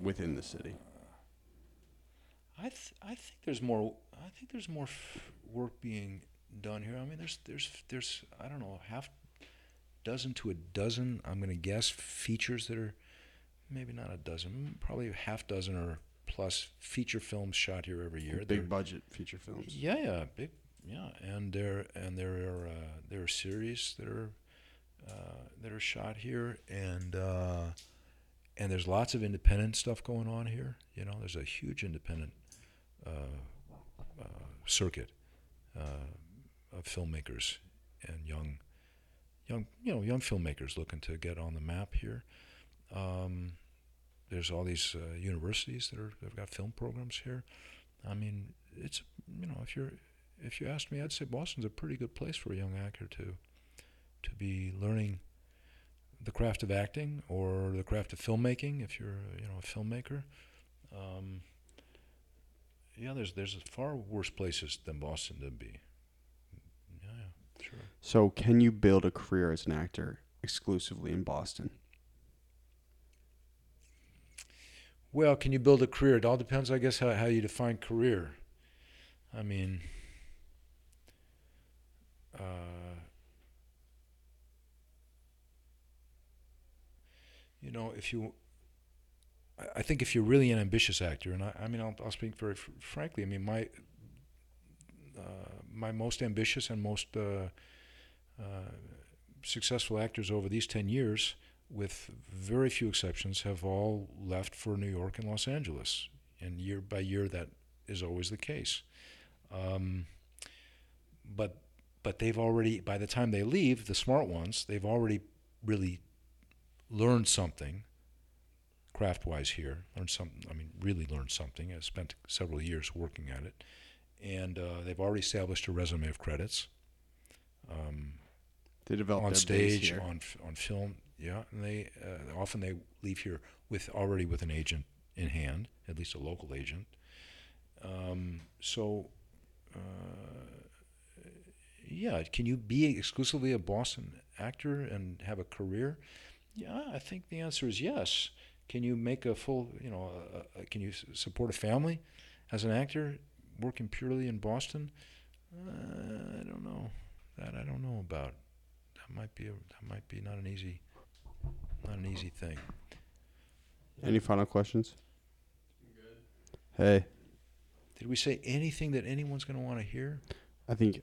Speaker 1: within the city.
Speaker 5: I th- I think there's more. I think there's more f- work being done here. I mean, there's there's there's I don't know half dozen to a dozen. I'm gonna guess features that are maybe not a dozen, probably a half dozen or plus feature films shot here every year. They're-
Speaker 1: Big budget feature films.
Speaker 5: yeah, yeah, big, yeah, and there and there are uh, there are series that are uh, that are shot here, and uh, and there's lots of independent stuff going on here. You know, there's a huge independent uh, uh, circuit uh, of filmmakers and young, young, you know, young filmmakers looking to get on the map here. Um, there's all these uh, universities that are they've got film programs here. I mean, it's you know, if you're if you asked me, I'd say Boston's a pretty good place for a young actor to to be learning the craft of acting or the craft of filmmaking. If you're you know a filmmaker, um, yeah, there's there's far worse places than Boston to be. Yeah, yeah, sure.
Speaker 1: So, can you build a career as an actor exclusively in Boston?
Speaker 5: Well, can you build a career? It all depends, I guess, how, how you define career. I mean, uh, you know, if you, I, think if you're really an ambitious actor, and I, I mean, I'll, I'll speak very fr- frankly. I mean, my uh, my most ambitious and most uh, uh, successful actors over these ten years with very few exceptions, have all left for New York and Los Angeles. And year by year, that is always the case. Um, but but they've already, by the time they leave, the smart ones, they've already really learned something craft-wise here. Learned something. I mean, really learned something. I spent several years working at it, and uh, they've already established a resume of credits. Um,
Speaker 1: They develop
Speaker 5: on stage, on on film. Yeah, and they uh, often they leave here with already with an agent in hand, at least a local agent. Um, so, uh, yeah, can you be exclusively a Boston actor and have a career? Yeah, I think the answer is yes. Can you make a full, you know, uh, can you support a family as an actor working purely in Boston? Uh, I don't know. That I don't know about. That might be a, that might be not an easy not an easy thing.
Speaker 1: Any final questions? Hey,
Speaker 5: Did we say anything that anyone's going to want to hear?
Speaker 1: I think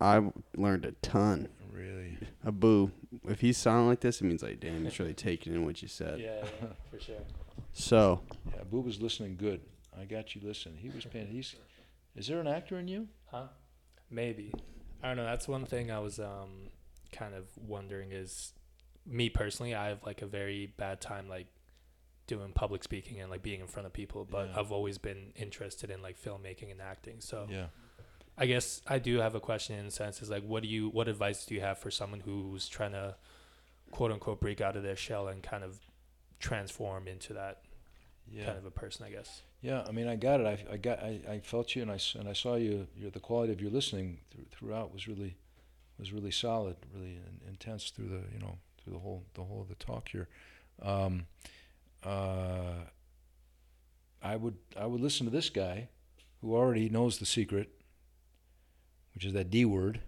Speaker 1: I learned a ton.
Speaker 5: Really?
Speaker 1: Abu, if he's sounding like this, it means like, damn, he's really taking in what you said.
Speaker 3: Yeah, yeah, for sure.
Speaker 1: So,
Speaker 5: Yeah, Boo was listening good. I got you listening. He was paying. He's. Is there an actor in you?
Speaker 3: Huh? Maybe. I don't know. That's one thing I was um kind of wondering is me personally, I have like a very bad time like doing public speaking and like being in front of people, but
Speaker 5: Yeah.
Speaker 3: I've always been interested in like filmmaking and acting. So
Speaker 5: Yeah.
Speaker 3: I guess I do have a question in a sense is like what do you what advice do you have for someone who's trying to quote unquote break out of their shell and kind of transform into that
Speaker 5: Yeah.
Speaker 3: kind of a person, I guess.
Speaker 5: Yeah, I mean, I got it. I, I got, I, I felt you, and I and I saw you. Your the quality of your listening through, throughout was really, was really solid, really in, intense through the, you know, through the whole the whole of the talk here. Um, uh, I would I would listen to this guy, who already knows the secret, which is that D word,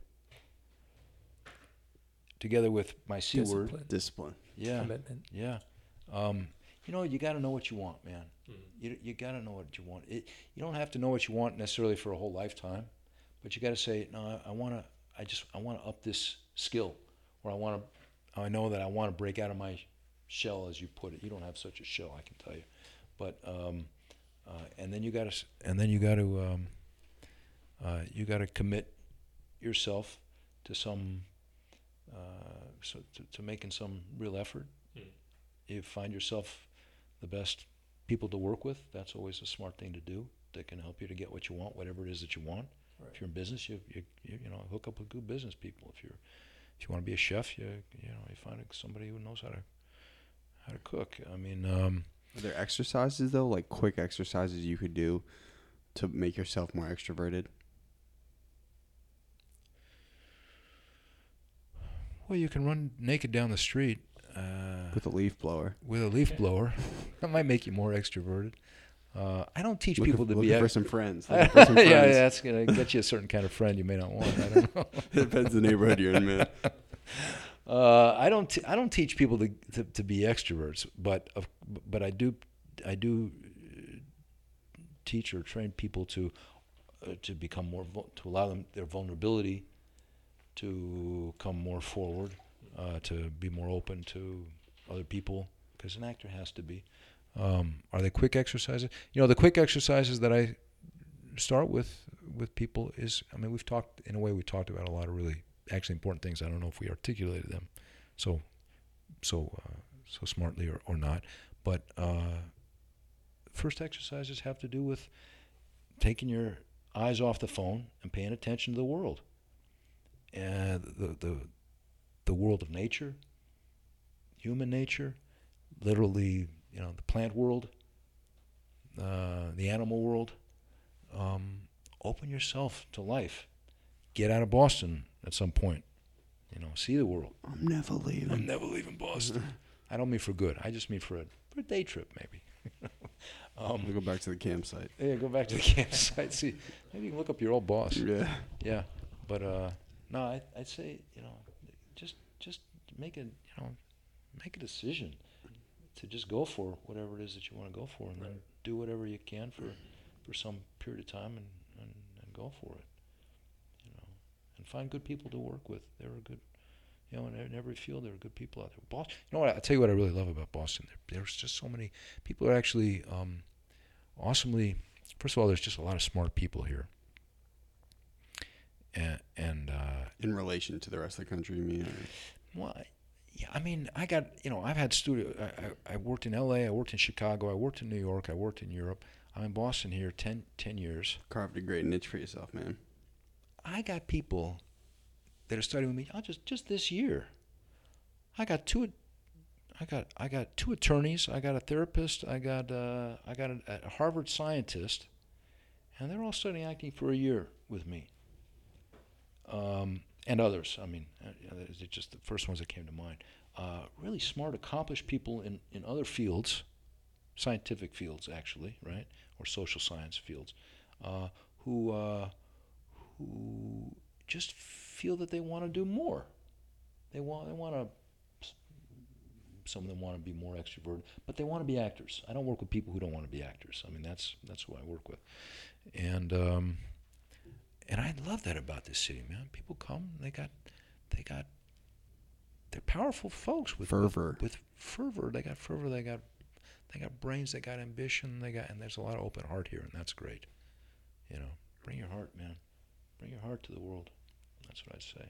Speaker 5: together with my C word.
Speaker 3: Discipline,
Speaker 1: discipline.
Speaker 5: Yeah,
Speaker 3: commitment.
Speaker 5: yeah. Um, you know, you got to know what you want, man.
Speaker 3: Mhm.
Speaker 5: You you got to know what you want. It, you don't have to know what you want necessarily for a whole lifetime, but you got to say, no, I, I want to. I just I want to up this skill, or I want to. I know that I want to break out of my shell, as you put it. You don't have such a shell, I can tell you, but um, uh, and then you got to and then you got to um, uh, you got to commit yourself to some uh, so to, to making some real effort.
Speaker 3: Mm.
Speaker 5: You find yourself the best people to work with. That's always a smart thing to do. That can help you to get what you want, whatever it is that you want.
Speaker 3: Right.
Speaker 5: If you're in business, you, you you you know hook up with good business people. If you're if you want to be a chef, you you know you find somebody who knows how to how to cook. I mean, um,
Speaker 1: Are there exercises though, like quick exercises you could do to make yourself more extroverted?
Speaker 5: Well, you can run naked down the street uh,
Speaker 1: With a leaf blower.
Speaker 5: with a leaf blower. that might make you more extroverted. Uh, I don't teach
Speaker 1: Looking-
Speaker 5: people to
Speaker 1: looking
Speaker 5: be
Speaker 1: for some friends.
Speaker 5: yeah,
Speaker 1: for some
Speaker 5: yeah,
Speaker 1: friends.
Speaker 5: that's gonna get you a certain kind of friend you may not want. I don't know.
Speaker 1: it depends the neighborhood you're in, man.
Speaker 5: Uh, I don't. T- I don't teach people to, to, to be extroverts, but of, but I do. I do uh, teach or train people to uh, to become more vul- to allow them their vulnerability to come more forward, uh, to be more open to other people, because an actor has to be. Um, are they quick exercises? You know, the quick exercises that I start with with people is. I mean, we've talked in a way. We talked about a lot of really actually important things. I don't know if we articulated them so so uh, so smartly or, or not. But uh, first exercises have to do with taking your eyes off the phone and paying attention to the world, and the the the world of nature, human nature, literally, you know, the plant world, uh, the animal world. Um, open yourself to life. Get out of Boston at some point. You know, see the world.
Speaker 1: I'm never leaving.
Speaker 5: I'm never leaving Boston. I don't mean for good. I just mean for a for a day trip, maybe.
Speaker 1: I'm
Speaker 5: um,
Speaker 1: gonna go back to the campsite.
Speaker 5: yeah, go back to the campsite. See, maybe you can look up your old boss.
Speaker 1: Yeah.
Speaker 5: Yeah, but uh, no, I, I'd say you know, just just make a you know, make a decision to just go for whatever it is that you want to go for, and then do whatever you can for for some period of time, and, and, and go for it. You know, and find good people to work with. There are good. You know, in, in every field, there are good people out there. Boston, you know what? I tell you what I really love about Boston. There, there's just so many people are actually um, awesomely. First of all, there's just a lot of smart people here and and uh,
Speaker 1: In relation to the rest of the country, you mean? or-
Speaker 5: well, I- yeah, I mean, I got you know, I've had studio. I, I, I worked in L.A., I worked in Chicago, I worked in New York, I worked in Europe. I'm in Boston here 10, 10 years.
Speaker 1: Carved a great niche for yourself, man.
Speaker 5: I got people that are studying with me. I'll just just this year, I got two. I got I got two attorneys. I got a therapist. I got uh, I got a, a Harvard scientist, and they're all studying acting for a year with me. Um, and others. I mean, uh, they're just the first ones that came to mind. Uh, really smart, accomplished people in, in other fields, scientific fields actually, right, or social science fields, uh, who uh, who just feel that they want to do more. They want they want to. Some of them want to be more extroverted, but they want to be actors. I don't work with people who don't want to be actors. I mean, that's that's who I work with, and um, and I love that about this city, man. People come, they got they got they're powerful folks with
Speaker 1: Fervor.
Speaker 5: With, with fervor, they got fervor. They got they got brains. They got ambition. They got and there's a lot of open heart here, and that's great. You know, bring your heart, man. Bring your heart to the world. That's what I'd say.